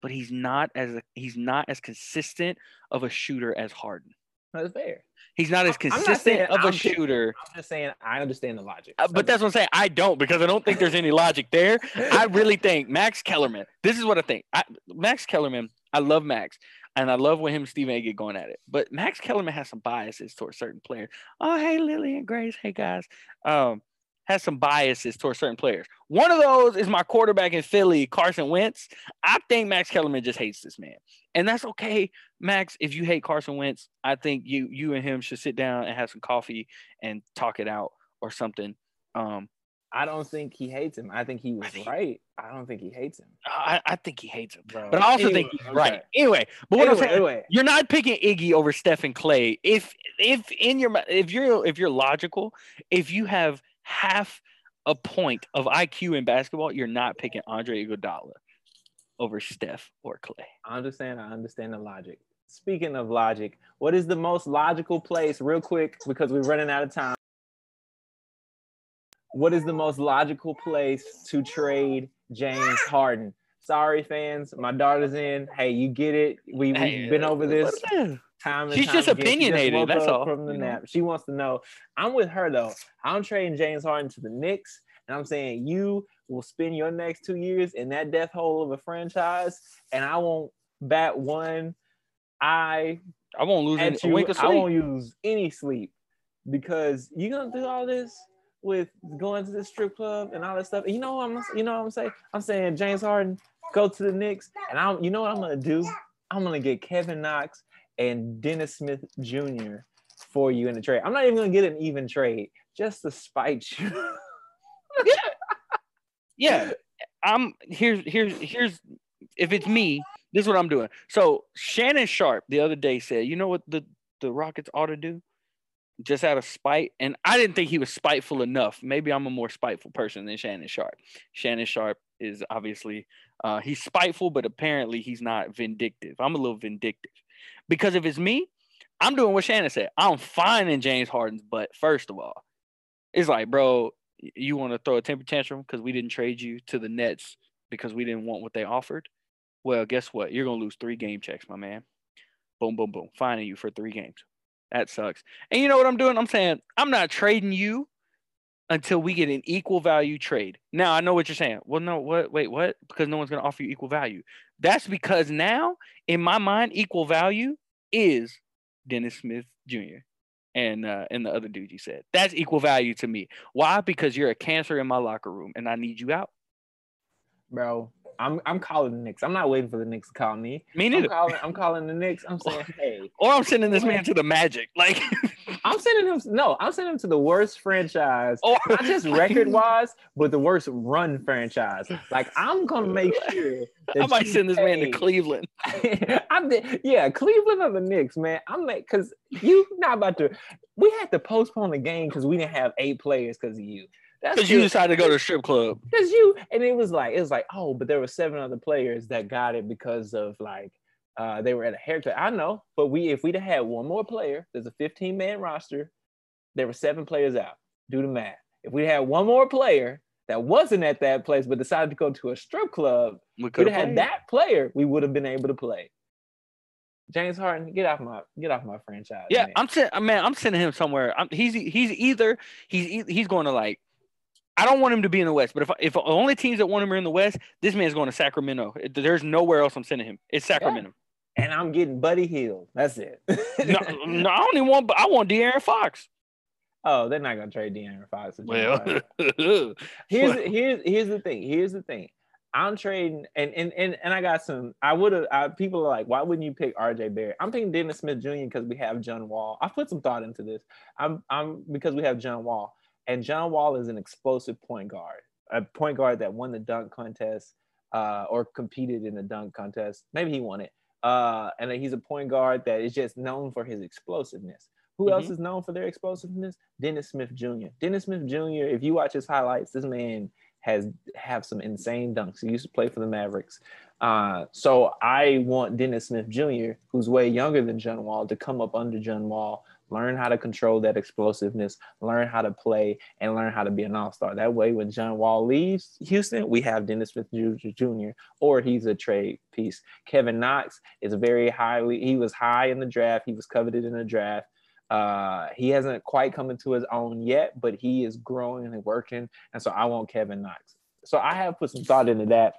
but he's not as a, he's not as consistent of a shooter as Harden. That's fair. He's not as not consistent saying of a I'm shooter. I'm just saying I understand the logic. Uh, but that's what I'm saying. I don't because I don't think there's any logic there. I really think Max Kellerman. This is what I think. I, Max Kellerman. I love Max, and I love when him and Stephen A. get going at it. But Max Kellerman has some biases towards certain players. Oh, hey Lily and Grace. Hey guys. Um, has some biases towards certain players. One of those is my quarterback in Philly, Carson Wentz. I think Max Kellerman just hates this man, and that's okay, Max. If you hate Carson Wentz, I think you you and him should sit down and have some coffee and talk it out or something. Um, I don't think he hates him. I think he was think- right. I don't think he hates him. I, I think he hates him, Bro. but I also think he's okay. right. Anyway, but what I'm saying, anyway, you're not picking Iggy over Stephen Klay. If if in your if you're if you're logical, if you have half a point of IQ in basketball, you're not picking Andre Iguodala over Steph or Klay. I understand. I understand the logic. Speaking of logic, what is the most logical place, real quick, because we're running out of time? What is the most logical place to trade James Harden? Sorry, fans. My daughter's in. Hey, you get it. We, we've Hey, been over this what is that? Time and She's time just again. She opinionated, woke that's all, From the you know? nap, she wants to know. I'm with her though. I'm trading James Harden to the Knicks, and I'm saying you will spend your next two years in that death hole of a franchise, and I won't bat one eye I won't lose any, at you. wink of I won't use any sleep because you're gonna do all this with going to the strip club and all that stuff. And you know what I'm you know what I'm saying? I'm saying James Harden go to the Knicks, and I'm you know what I'm gonna do? I'm gonna get Kevin Knox and Dennis Smith Jr. for you in the trade. I'm not even gonna get an even trade just to spite you. yeah. I'm here's here's here's if it's me this is what i'm doing. So Shannon Sharpe the other day said you know what the the rockets ought to do? Just out of spite. And i didn't think he was spiteful enough. Maybe i'm a more spiteful person than Shannon Sharpe. Shannon Sharpe is obviously uh he's spiteful but apparently he's not vindictive. I'm a little vindictive because if it's me i'm doing what shannon said i'm fine in james harden's butt first of all it's like bro you want to throw a temper tantrum because we didn't trade you to the Nets because we didn't want what they offered. Well, guess what? You're gonna lose three game checks, my man. Boom, boom, boom. Fining you for three games. That sucks. And you know what I'm doing? I'm saying I'm not trading you until we get an equal value trade. Now I know what you're saying. Well, no, what? Wait, what? Because no one's going to offer you equal value. That's because now, in my mind, equal value is Dennis Smith Jr. and uh, and the other dude you said. That's equal value to me. Why? Because you're a cancer in my locker room, and I need you out. Bro, I'm I'm calling the Knicks. I'm not waiting for the Knicks to call me. Me I'm calling, I'm calling the Knicks. I'm saying, hey, Or I'm sending this man to the Magic. Like, I'm sending him. No, I'm sending him to the worst franchise, or not just record wise, but the worst run franchise. Like I'm gonna make sure. I might send this man to Cleveland. I'm the, yeah, Cleveland or the Knicks, man. I'm like, cause you not about to. We had to postpone the game because we didn't have eight players because of you. That's Because you decided to go to a strip club. Because you and it was like it was like oh, but there were seven other players that got it because of like uh they were at a haircut. I know, but we if we'd have had one more player, there's a 15 man roster. There were seven players out. Do the math. If we had one more player that wasn't at that place but decided to go to a strip club, We could have had that player. We would have been able to play. James Harden, get off my get off my franchise. Yeah, man. I'm sending man. I'm sending him somewhere. I'm, he's he's either he's he's going to like. I don't want him to be in the West, but if if the only teams that want him are in the West, this man's going to Sacramento. There's nowhere else I'm sending him. It's Sacramento. And I'm getting Buddy Hield. That's it. No, no, I don't even want. I want De'Aaron Fox. oh, they're not gonna trade De'Aaron Fox. Well, here's here's here's the thing. Here's the thing. I'm trading, and and and, and I got some. I would have. People are like, why wouldn't you pick R.J. Barrett? I'm picking Dennis Smith Jr. because we have John Wall. I put some thought into this. I'm I'm because we have John Wall, and John Wall is an explosive point guard, a point guard that won the dunk contest, uh, or competed in the dunk contest. Maybe he won it. Uh, and then he's a point guard that is just known for his explosiveness. Who else is known for their explosiveness? Dennis Smith Jr. Dennis Smith Jr. If you watch his highlights, this man has have some insane dunks. He used to play for the Mavericks. Uh, so I want Dennis Smith Jr., who's way younger than John Wall, to come up under John Wall, learn how to control that explosiveness, learn how to play, and learn how to be an all-star. That way, when John Wall leaves Houston, we have Dennis Smith Jr. or he's a trade piece. Kevin Knox is very highly. He was high in the draft. He was coveted in the draft. Uh, he hasn't quite come into his own yet, but he is growing and working. And so I want Kevin Knox. So I have put some thought into that,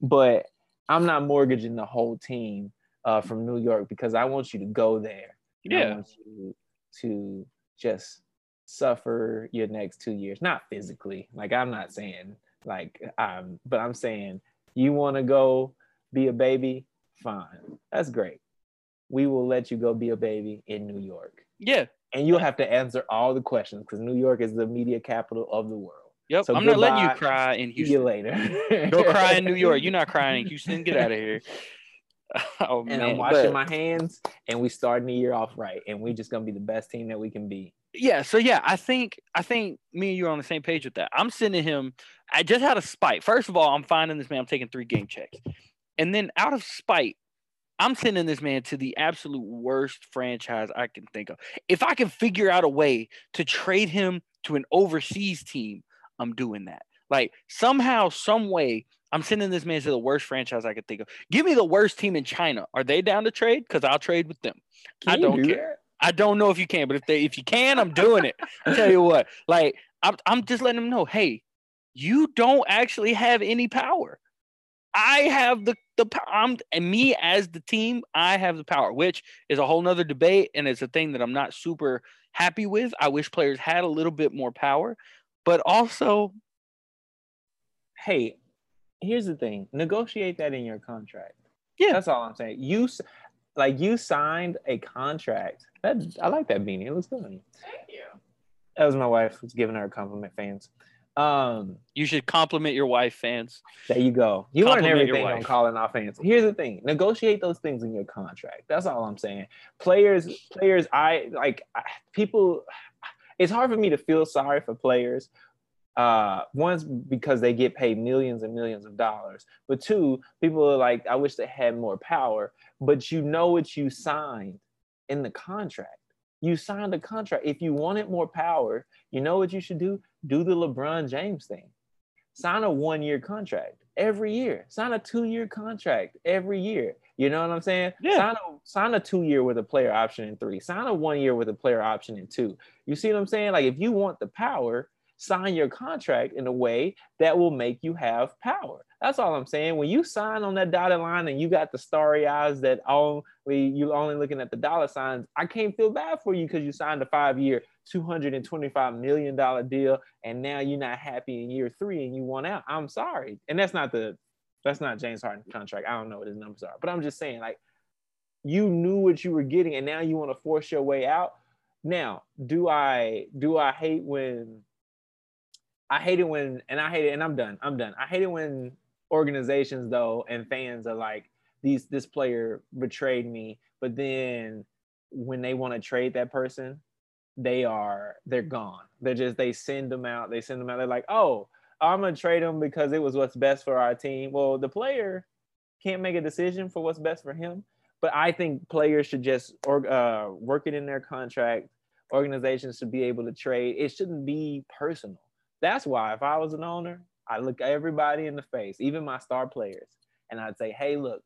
but I'm not mortgaging the whole team uh, from New York because I want you to go there. Yeah. To just suffer your next two years, not physically. Like I'm not saying like um, but I'm saying you want to go be a baby, fine. That's great. We will let you go be a baby in New York. Yeah. And you'll have to answer all the questions because New York is the media capital of the world. Yep. So I'm not letting you cry in Houston. See you later. Go cry in New York. You're not crying in Houston. Get out of here. Oh and man. I'm washing but- my hands, and we starting the year off right, and we just gonna be the best team that we can be. yeah so yeah i think i think me and you are on the same page with that. I'm sending him i just out of spite first of all i'm finding this man i'm taking three game checks. And then out of spite i'm sending this man to the absolute worst franchise i can think of. If i can figure out a way to trade him to an overseas team i'm doing that. Like somehow some way i'm sending this man to the worst franchise i could think of give me the worst team in china are they down to trade because i'll trade with them Can I don't do care. I don't know if you can, but if they if you can, I'm doing it. I tell you what, like I'm I'm just letting them know, hey, you don't actually have any power. I have the the. I'm and me as the team, I have the power, which is a whole nother debate, and it's a thing that I'm not super happy with. I wish players had a little bit more power, but also, Hey, here's the thing: negotiate that in your contract. Yeah. that's all I'm saying. You like you signed a contract. That I like that beanie. It looks good on you. Thank you. That was my wife who's giving her a compliment, fans. Um, you should compliment your wife, fans. There you go. You learn Compliment your everything on wife. calling offense. Here's the thing: negotiate those things in your contract. That's all I'm saying. Players, players. I like I, people. It's hard for me to feel sorry for players. Uh, one's because they get paid millions and millions of dollars, but two, people are like, I wish they had more power. But you know what you signed in the contract. You signed a contract. If you wanted more power, you know what you should do? Do the LeBron James thing sign a one year contract every year sign a two year contract every year You know what I'm saying? Yeah. Sign a sign a two year with a player option in three. Sign a one year with a player option in two. You see what I'm saying? Like if you want the power, sign your contract in a way that will make you have power. That's all I'm saying. When you sign on that dotted line and you got the starry eyes that only you're only looking at the dollar signs, I can't feel bad for you because you signed a five year, $225 million deal and now you're not happy in year three and you want out. I'm sorry. And that's not the that's not James Harden's contract. I don't know what his numbers are, but I'm just saying, like, you knew what you were getting, and now you want to force your way out. Now, do I do I hate when I hate it when and I hate it and I'm done. I'm done. I hate it when organizations though and fans are like these this player betrayed me, but then when they want to trade that person, they are they're gone. They're just they send them out. They send them out. They're like, oh, I'm gonna trade them because it was what's best for our team. Well, the player can't make a decision for what's best for him. But I think players should just or, uh, work it in their contract. Organizations should be able to trade. It shouldn't be personal. That's why if I was an owner, I look everybody in the face, even my star players, and I'd say, "Hey, look,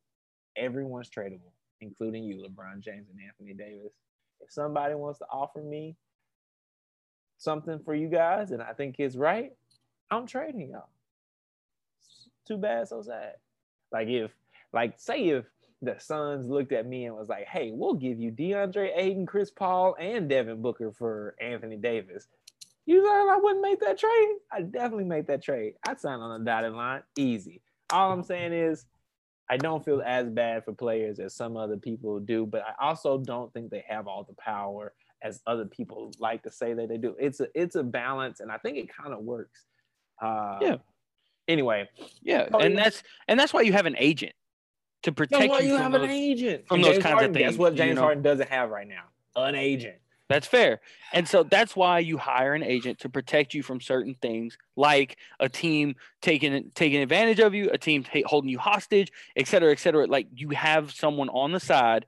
everyone's tradable, including you, LeBron James and Anthony Davis. If somebody wants to offer me something for you guys, and I think it's right, I'm trading y'all. Too bad, so sad. Like if, like, say if the Suns looked at me and was like, "Hey, we'll give you DeAndre Ayton, Chris Paul, and Devin Booker for Anthony Davis." You thought I wouldn't make that trade? I definitely make that trade. I'd sign on a dotted line, easy. All I'm saying is, I don't feel as bad for players as some other people do, but I also don't think they have all the power as other people like to say that they do. It's a it's a balance, and I think it kind of works. Uh, Yeah. Anyway, Yeah, Oh, and that's and that's why you have an agent to that's protect why you, you from have an agent. from And those James kinds of things. That's what you James know? Harden doesn't have right now. An agent. That's fair. And so that's why you hire an agent to protect you from certain things, like a team taking taking advantage of you, a team ta- holding you hostage, et cetera, et cetera. Like you have someone on the side.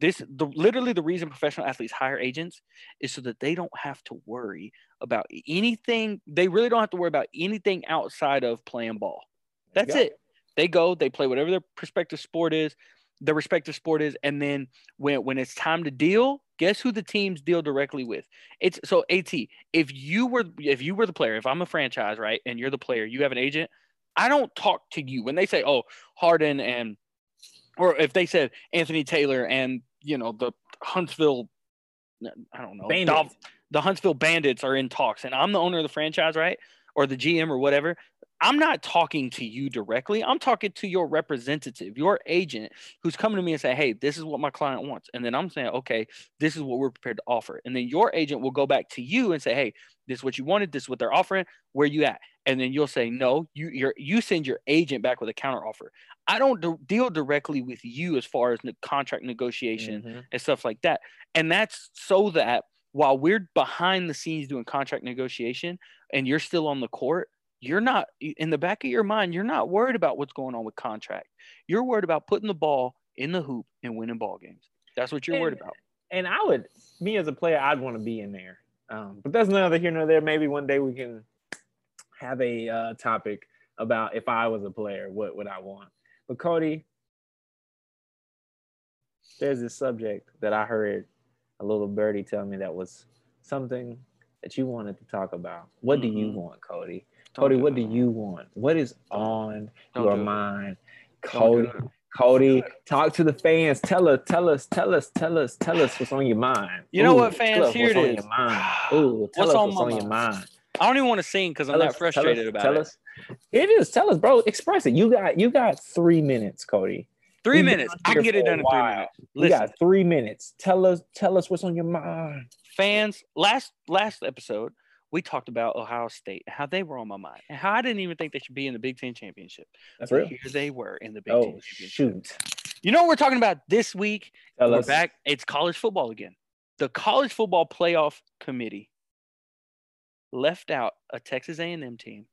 This the literally the reason professional athletes hire agents is so that they don't have to worry about anything. They really don't have to worry about anything outside of playing ball. That's go. it. They go, they play whatever their prospective sport is, their respective sport is, and then when when it's time to deal, guess who the teams deal directly with? It's so AT. If you were if you were the player, if I'm a franchise, right, and you're the player, you have an agent. I don't talk to you when they say, "Oh, Harden," and or if they said Anthony Taylor and you know the Huntsville, I don't know, Dolph- the Huntsville Bandits are in talks, and I'm the owner of the franchise, right, or the GM or whatever. I'm not talking to you directly. I'm talking to your representative, your agent, who's coming to me and say, "Hey, this is what my client wants," and then I'm saying, "Okay, this is what we're prepared to offer," and then your agent will go back to you and say, "Hey, this is what you wanted. This is what they're offering. Where you at?" And then you'll say, "No." You you're, you send your agent back with a counter offer. I don't do, deal directly with you as far as the contract negotiation Mhm. and stuff like that. And that's so that while we're behind the scenes doing contract negotiation and you're still on the court, you're not in the back of your mind, you're not worried about what's going on with contract. You're worried about putting the ball in the hoop and winning ball games. That's what you're worried about. And I would, me as a player, I'd want to be in there. Um, but that's neither here nor there. Maybe one day we can have a uh, topic about if I was a player, what would I want? But Cody, there's this subject that I heard a little birdie tell me that was something that you wanted to talk about. What do you Mhm. want, Cody? Don't Cody, what do you want? What is on Don't your mind? Cody. Cody, talk to the fans. Tell us, tell us, tell us, tell us, tell us what's on your mind. You know what, fans? Here what's it on is. your mind. Ooh, tell What's us on what's on your mind? mind. I don't even want to sing because I'm Tell that us, tell us, frustrated about tell it. us. It is. Tell us, bro. Express it. You got you got three minutes, Cody. 3 We've minutes. I can get it done in three minutes. We Listen, got three minutes. Tell us, tell us what's on your mind. fans, last last episode, we talked about Ohio State, and how they were on my mind, and how I didn't even think they should be in the Big Ten championship. That's real. Here they were in the Big Oh Ten championship. shoot. You know what we're talking about this week? Tell we're us. back. It's college football again. The college football playoff committee left out a Texas A&M team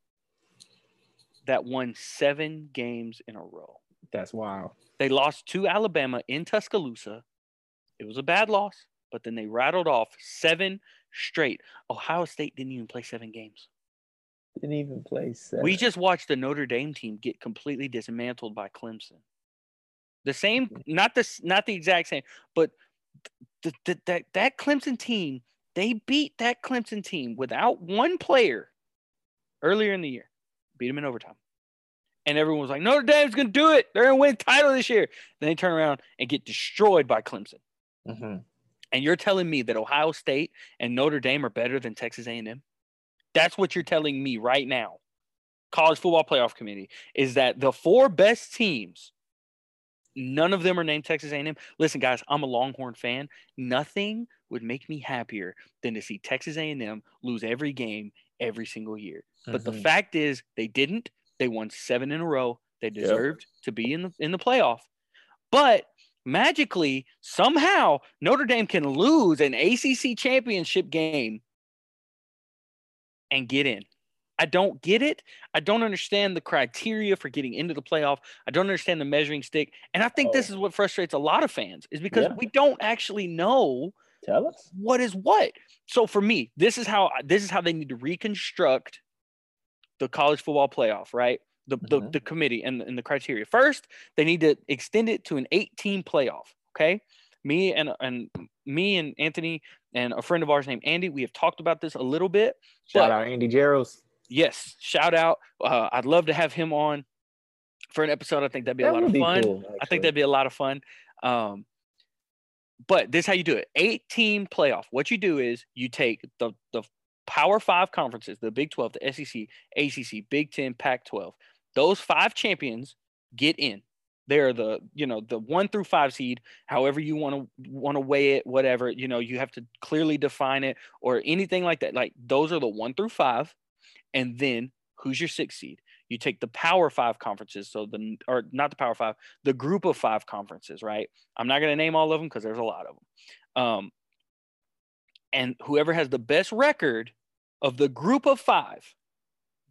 that won seven games in a row. That's wild. They lost to Alabama in Tuscaloosa. It was a bad loss, but then they rattled off seven straight. Ohio State didn't even play seven games. Didn't even play seven. We just watched the Notre Dame team get completely dismantled by Clemson. The same, mm-hmm. not the not the exact same, but th- th- that that Clemson team, they beat that Clemson team without one player earlier in the year. Beat them in overtime. And everyone was like, Notre Dame's going to do it. They're going to win title this year. Then they turn around and get destroyed by Clemson. Mm-hmm. And you're telling me that Ohio State and Notre Dame are better than Texas A&M? That's what you're telling me right now. College Football Playoff Committee is that the four best teams, none of them are named Texas A&M. Listen, guys, I'm a Longhorn fan. Nothing would make me happier than to see Texas A&M lose every game every single year. But the Mhm. fact is, they didn't. They won seven in a row. They deserved to be in the in the playoff. But magically, somehow, Notre Dame can lose an ACC championship game and get in. I don't get it. I don't understand the criteria for getting into the playoff. I don't understand the measuring stick. And I think this Oh. is what frustrates a lot of fans is because Yeah. we don't actually know Tell us. what is what. So for me, this is how this is how they need to reconstruct the college football playoff, right? The the, Mhm. the committee and, and the criteria. First, they need to extend it to an 18 playoff. Okay. Me and and me and Anthony and a friend of ours named Andy, we have talked about this a little bit. Shout But- out Andy Gerald's. Yes, shout out. Uh, I'd love to have him on for an episode. I think that'd be a lot of fun. cool. I think that'd be a lot of fun. Um, but this is how you do it: eight team playoff. What you do is you take the the Power Five conferences, the Big Twelve, the SEC, ACC, Big Ten, Pac twelve. Those five champions get in. They're the you know the one through five seed. However you want to want to weigh it, whatever you know, you have to clearly define it or anything like that. Like those are the one through five, and then who's your six seed? You take the Power Five conferences, so the or not the Power Five, the Group of Five conferences, right? I'm not going to name all of them because there's a lot of them. Um, and whoever has the best record of the Group of Five,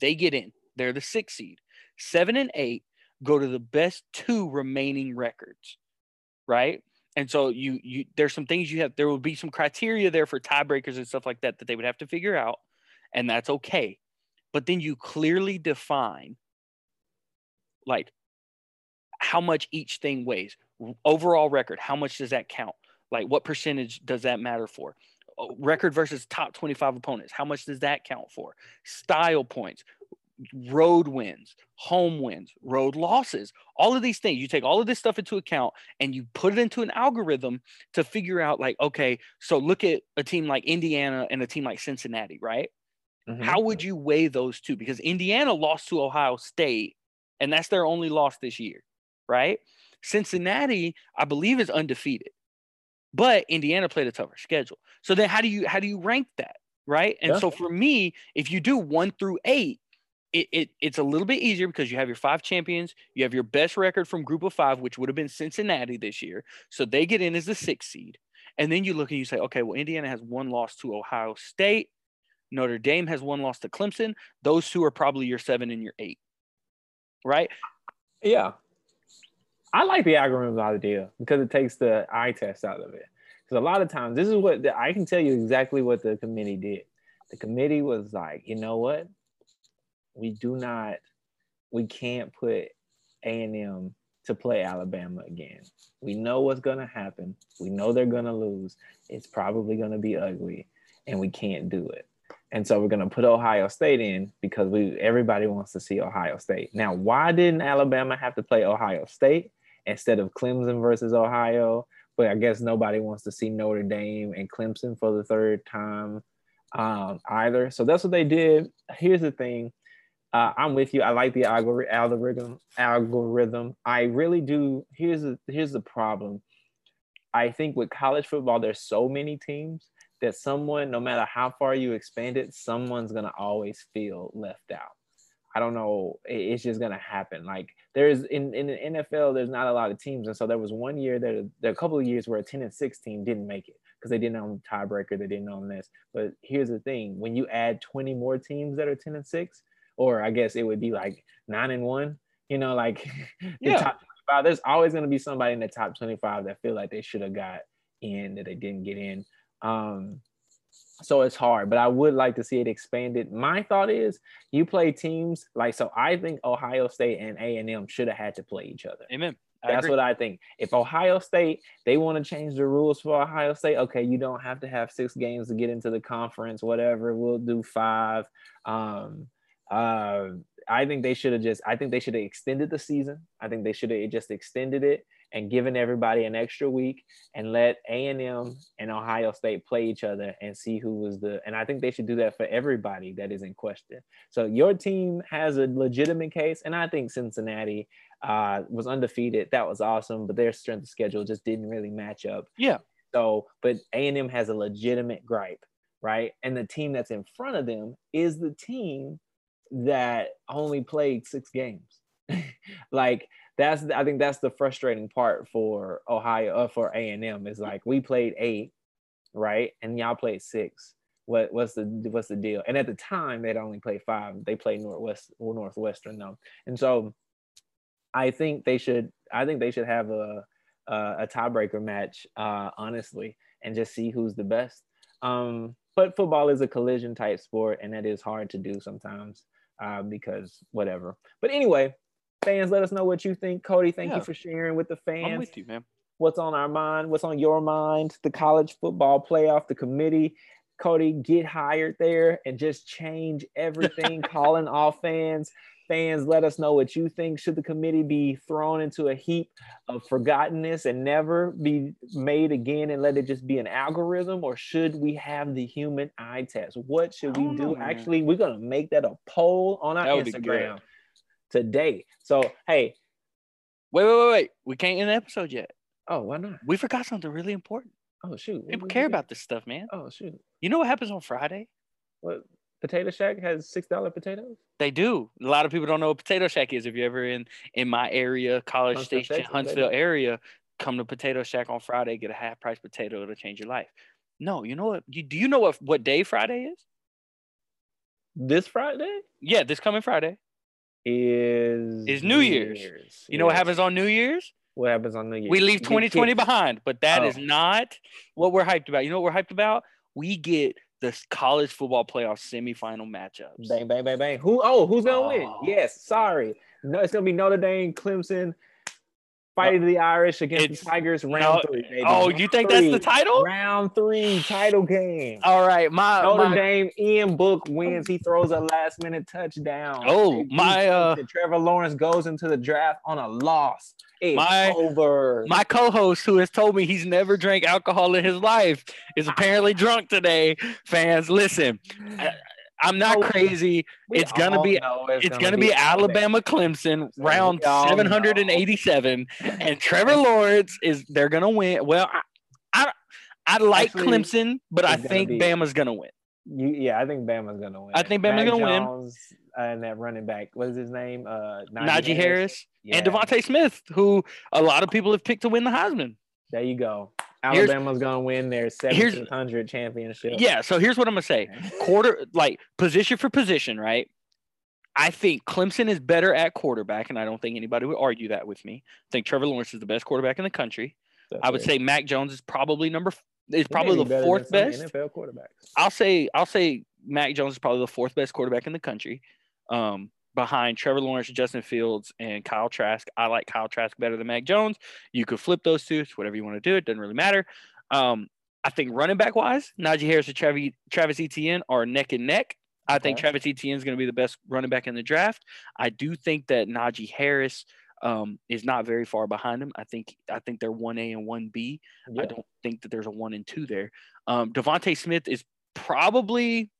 they get in. They're the six seed. Seven and eight go to the best two remaining records, right? And so you you there's some things you have. There will be some criteria there for tiebreakers and stuff like that that they would have to figure out, and that's okay but then you clearly define like how much each thing weighs overall record how much does that count like what percentage does that matter for record versus top 25 opponents how much does that count for style points road wins home wins road losses all of these things you take all of this stuff into account and you put it into an algorithm to figure out like okay so look at a team like indiana and a team like cincinnati right Mhm. how would you weigh those two? Because Indiana lost to Ohio State, and that's their only loss this year, right? Cincinnati, I believe, is undefeated, but Indiana played a tougher schedule. So then, how do you how do you rank that, right? And Yeah. so for me, if you do one through eight, it, it it's a little bit easier because you have your five champions, you have your best record from Group of Five, which would have been Cincinnati this year, so they get in as the sixth seed, and then you look and you say, okay, well, Indiana has one loss to Ohio State. Notre Dame has one loss to Clemson. Those two are probably your seven and your eight, right? Yeah. I like the algorithm idea because it takes the eye test out of it. Because a lot of times, this is what the, I can tell you exactly what the committee did. The committee was like, you know what? We do not, we can't put A and M to play Alabama again. We know what's gonna happen. We know they're gonna lose. It's probably gonna be ugly, and we can't do it. And so we're gonna put Ohio State in because we everybody wants to see Ohio State. Now, why didn't Alabama have to play Ohio State instead of Clemson versus Ohio? But I guess nobody wants to see Notre Dame and Clemson for the third time um, either. So that's what they did. Here's the thing. Uh, I'm with you. I like the algori- algorithm. Algorithm. I really do. Here's the here's the problem. I think with college football, there's so many teams that someone, no matter how far you expand it, someone's gonna always feel left out. I don't know. It's just gonna happen. Like there's in, in the NFL, there's not a lot of teams, and so there was one year that there are a couple of years where a 10 and 6 team didn't make it because they didn't own tiebreaker, they didn't own this. But here's the thing: when you add 20 more teams that are 10 and 6, or I guess it would be like nine and one, you know, like the Yeah. top 25, there's always gonna be somebody in the top 25 that feel like they should have got in that they didn't get in. Um, so it's hard, but I would like to see it expanded. My thought is you play teams like so. I think Ohio State and A and M should have had to play each other. Amen. I That's agree. what I think. If Ohio State they want to change the rules for Ohio State, okay, you don't have to have six games to get into the conference. Whatever, we'll do five. Um, uh, I think they should have just. I think they should have extended the season. I think they should have just extended it and giving everybody an extra week and let A and Ohio State play each other and see who was the. And I think they should do that for everybody that is in question. So your team has a legitimate case, and I think Cincinnati uh, was undefeated. That was awesome, but their strength of schedule just didn't really match up. Yeah. So, but A and M has a legitimate gripe, right? And the team that's in front of them is the team that only played six games. like that's I think that's the frustrating part for Ohio uh, for A and M is like we played eight, right, and y'all played six. What what's the what's the deal? And at the time they'd only played five. They played Northwest or Northwestern though, and so I think they should I think they should have a a, a tiebreaker match, uh, honestly, and just see who's the best. Um, but football is a collision type sport, and that is hard to do sometimes uh, because whatever. But anyway, fans, let us know what you think. Cody, thank Yeah. you for sharing with the fans. I'm with you, man. what's on our mind, what's on your mind, the college football playoff, the committee. Cody, get hired there and just change everything. Calling all fans. Fans, let us know what you think. Should the committee be thrown into a heap of forgottenness and never be made again and let it just be an algorithm? Or should we have the human eye test? What should we don't know. Actually, we're going to make that a poll on our That be good. Instagram today. So, hey, Wait, wait, wait, wait. We can't end the episode yet. oh, why not? We forgot something really important. Oh, shoot. People care about this stuff, man. Oh, shoot. You know what happens on Friday? What Potato Shack has six dollar potatoes? They do. A lot of people don't know what Potato Shack is. If you're ever in in my area, College Huntsville, Station, Texas, baby. Huntsville area, come to Potato Shack on Friday. Get a half price potato. It'll change your life. No, you know what? You, do you know what what day Friday is? This Friday Yeah, this coming Friday. Is Is New Year's. You know what happens on New Year's? What happens on New Year's? We leave 2020 behind, but that is Oh. not what we're hyped about. You know what we're hyped about? We get the college football playoff semifinal matchups. Bang, bang, bang, bang. Who? Oh, who's gonna Oh. win? Yes. Sorry. No, it's gonna be Notre Dame, Clemson, fighting the Irish against the Tigers. Round No- three. Baby. oh, Round you think that's the title? Round three title game. All right, my, Notre my Dame, Ian Book wins. He throws a last minute touchdown. Oh, my, uh, Trevor Lawrence goes into the draft on a loss. It's My- over. my co-host who has told me he's never drank alcohol in his life is apparently drunk today. Fans, listen, I, I'm not crazy. It's gonna be- know It's going to be Alabama Clemson round all know. 787 and Trevor Lawrence is they're going to win. Well, I I, I like Actually, Clemson, but I think be- Bama's going to win. You, yeah, I think Bama's gonna win. I think Bama's Mac gonna win. And that running back, what is his name? Uh, Najee Harris and Yeah, DeVonta Smith, who a lot of people have picked to win the Heisman. There you go. Alabama's gonna win their here's- 1700 championship. Yeah, so here's what I'm going to say. quarter like position for position, right? I think Clemson is better at quarterback, and I don't think anybody would argue that with me. I think Trevor Lawrence is the best quarterback in the country. I would say Mac Jones is probably number is probably the fourth best. NFL quarterbacks. I'll say I'll say Mac Jones is probably the fourth best quarterback in the country, um, behind Trevor Lawrence, Justin Fields, and Kyle Trask. I like Kyle Trask better than Mac Jones. You could flip those two. It's whatever you want to do. It doesn't really matter. Um, I think running back wise, Najee Harris and Travis, Travis Etienne are neck and neck. I think Okay. Travis Etienne is going to be the best running back in the draft. I do think that Najee Harris um, is not very far behind him. I think I think they're one A and one B. I Yeah. don't think that there's a one and two there. Um, DeVonta Smith is probably,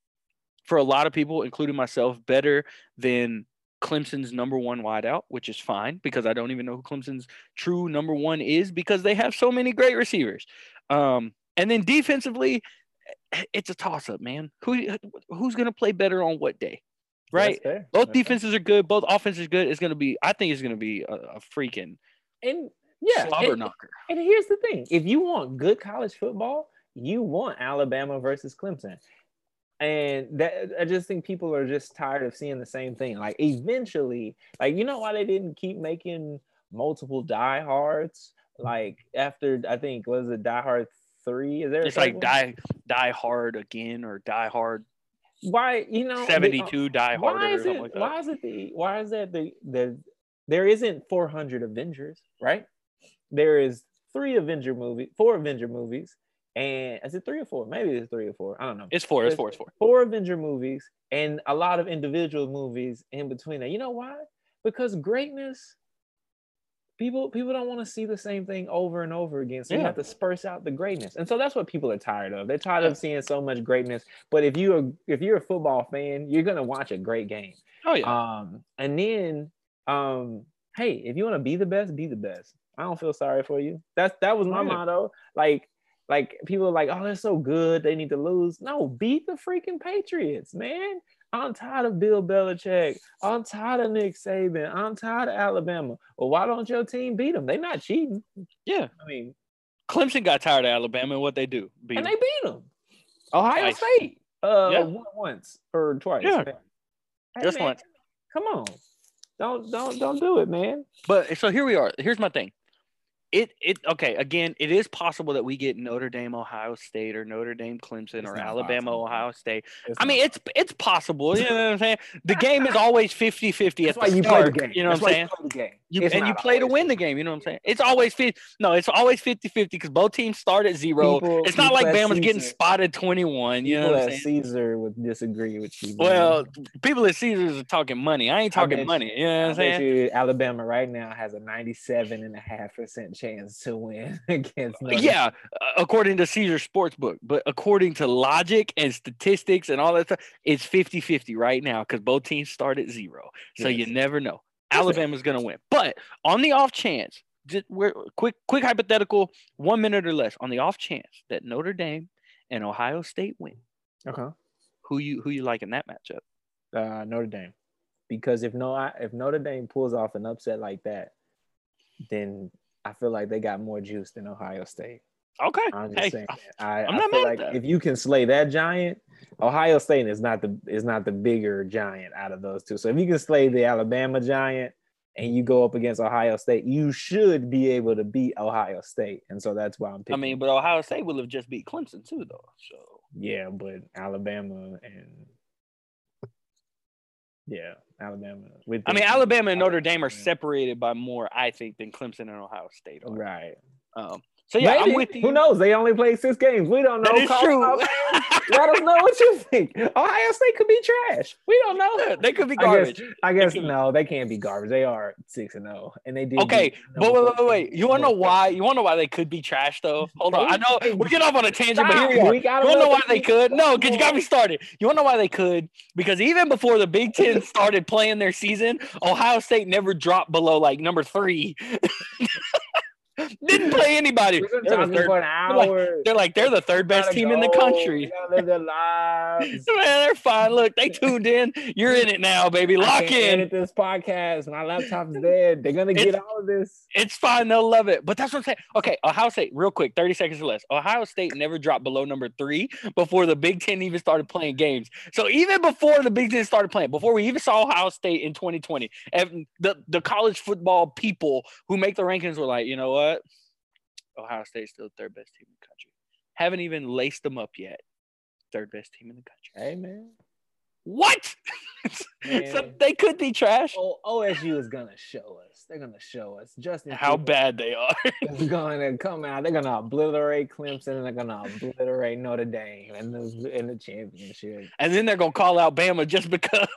for a lot of people, including myself, better than Clemson's number one wideout, which is fine because I don't even know who Clemson's true number one is because they have so many great receivers. Um, and then defensively, eh, it's a toss up, man. Who who's gonna play better on what day? Right. Both That's fair. defenses are good. Both offenses are good. It's gonna be. I think it's gonna be a, a freaking And yeah, slobber and, knocker. and here's the thing: if you want good college football, you want Alabama versus Clemson. And that I just think people are just tired of seeing the same thing. Like eventually, like you know why they didn't keep making multiple Die diehards? Like after I think was it Die Hard three? Is there? It's like die die hard again or die hard Why you know they- uh, 72 die hard why is it like why is it the why is that the the there isn't 400 Avengers, right? There is three Avenger movie, four Avenger movies, and is it three or four? Maybe it's three or four. I don't know. It's four. It's four. It's four. Four Avenger movies and a lot of individual movies in between that. You know why? Because greatness. People, people don't want to see the same thing over and over again. So you have to spurse out the greatness. And so that's what people are tired of. They're tired of seeing so much greatness. But if you are if you're a football fan, you're gonna watch a great game. Oh yeah. Um, and then, um, hey, if you want to be the best, be the best. I don't feel sorry for you. That's that was my Yeah. motto. Like, like people are like, oh, they're so good, they need to lose. No, beat the freaking Patriots, man. I'm tired of Bill Belichick. I'm tired of Nick Saban. I'm tired of Alabama. Well, why don't your team beat them? They're not cheating. yeah. I mean, Clemson got tired of Alabama and what they do. Beat and 'em. they beat them. Ohio Twice. State, uh, Yeah. once or twice. Yeah. Hey, Just man, once. Come on, don't don't don't do it, man. But so here we are. Here's my thing. It it okay. Again, it is possible that we get Notre Dame, Ohio State, or Notre Dame, Clemson, It's or Alabama, possible. Ohio State. It's I mean, it's it's possible. You know what I'm saying? The game is always 50-50 That's at why the you play the game. You know That's what I'm saying? You play the game. You, It's and you play to win the game. You know what I'm saying? It's always 50. No, it's always 50-50 because both teams start at zero. People- it's not like Bama's getting spotted 21. You know what I'm at saying? Caesar would disagree with you. man. Well, people at Caesars are talking money. I ain't talking bet money. You know what I'm saying? you Alabama right now has a 97 and a half percent chance to win against. Notre Yeah, uh, according to Caesar Sportsbook, but according to logic and statistics and all that stuff, it's 50-50 right now because both teams start at zero. So you never know. Alabama's gonna win. But on the off chance, just we're quick quick hypothetical, one minute or less, on the off chance that Notre Dame and Ohio State win, Okay. who you who you like in that matchup? Uh, Notre Dame, because if no, if Notre Dame pulls off an upset like that, then I feel like they got more juice than Ohio State. Okay. I'm just Hey, saying. I, I'm I not feel mad like if you can slay that giant, Ohio State is not the is not the bigger giant out of those two. So if you can slay the Alabama giant and you go up against Ohio State, you should be able to beat Ohio State. And so that's why I'm I mean, but Ohio State will have just beat Clemson too, though. So yeah, but Alabama and yeah, Alabama. With I mean, Alabama and Notre Dame are separated by more, I think, than Clemson and Ohio State. Are. Right. Um, so yeah, Maybe. I'm with you. Who knows? They only played six games. We don't know. That is Call true. them out, man. Let us know what you think. Ohio State could be trash. We don't know. they could be I guess- garbage. I guess could no, they can't be garbage. They are six and zero, and they did. Okay, but wait, number wait, wait, wait. You want to know why? You want to know why they could be trash though? Hold on. I know Hey, we get off on a tangent, but here we stop. are. We You gotta want to know why they could? No, because you got me started. You want to know why they could? Because even before the Big Ten started playing their season, Ohio State never dropped below like number three. Didn't play anybody. We've been They're the third- for an like- hour. They're like they're the third best team in the country. Live their lives. Man, they're fine. Look, they tuned in. You're in it now, baby. Lock in. Edit this podcast. My laptop's dead. They're gonna get It's- all of this. It's fine. They'll love it. But that's what I'm saying. Okay, Ohio State, real quick, 30 seconds or less. Ohio State never dropped below number three before the Big Ten even started playing games. So even before the Big Ten started playing, before we even saw Ohio State in 2020, and the, the college football people who make the rankings were like, you know what? Ohio State's still the third best team in the country. Haven't even laced them up yet. Third best team in the country. Hey man. What? so they could be trash. OSU is gonna show us. They're gonna show us. Justin How Fields bad they are. is going to come out. They're gonna obliterate Clemson and they're gonna obliterate Notre Dame in the in the championship. and then they're gonna call out Bama just because.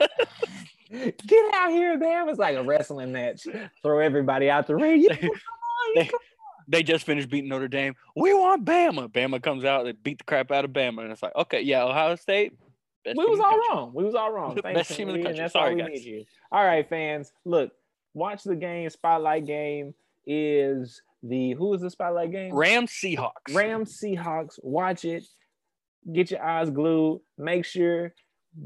Get out here, man! It's like a wrestling match. Throw everybody out the ring. On, they- they just finished beating Notre Dame. We want Bama. Bama comes out, they beat the crap out of Bama, and it's like, okay, yeah, Ohio State. we was all country. wrong. We was all wrong. Thanks, Best team in the country. Sorry, all guys. need you. All right, fans. Look, watch the game. Spotlight game is the who is the spotlight game? Rams Seahawks. Rams Seahawks. Watch it. Get your eyes glued. Make sure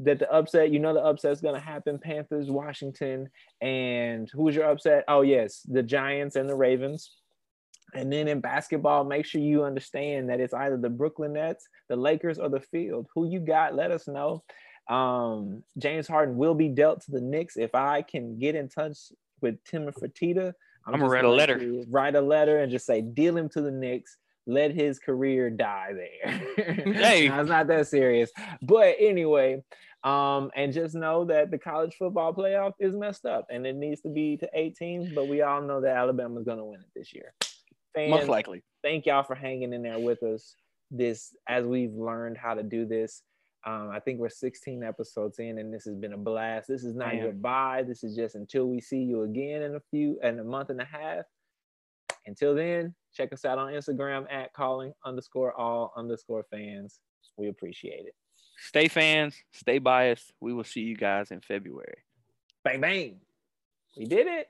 that the upset, you know, the upset's gonna happen. Panthers, Washington, and who's your upset? Oh yes, the Giants and the Ravens. And then in basketball, make sure you understand that it's either the Brooklyn Nets, the Lakers, or the field. Who you got? Let us know. Um, James Harden will be dealt to the Knicks. If I can get in touch with Tilman Fertitta, I'ma write a letter. Write a letter and just say, deal him to the Knicks. Let his career die there. Hey. No, it's not that serious. But anyway, Um, and just know that the college football playoff is messed up and it needs to be to eight teams, but we all know that Alabama's going to win it this year. Fans, Most likely. Thank y'all for hanging in there with us. This as we've learned how to do this. Um, I think we're 16 episodes in, and this has been a blast. This is not Man. goodbye. This is just until we see you again in a few in a month and a half. Until then, check us out on Instagram at calling underscore all underscore fans. We appreciate it. Stay fans, stay biased. We will see you guys in February. Bang bang. We did it.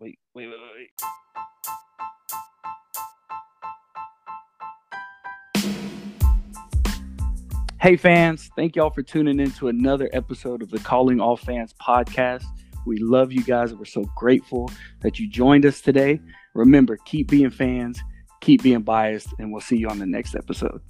Wait, wait, wait, wait. Hey fans, thank y'all for tuning in to another episode of the Calling All Fans podcast. We love you guys. We're so grateful that you joined us today. Remember, keep being fans, keep being biased, and we'll see you on the next episode.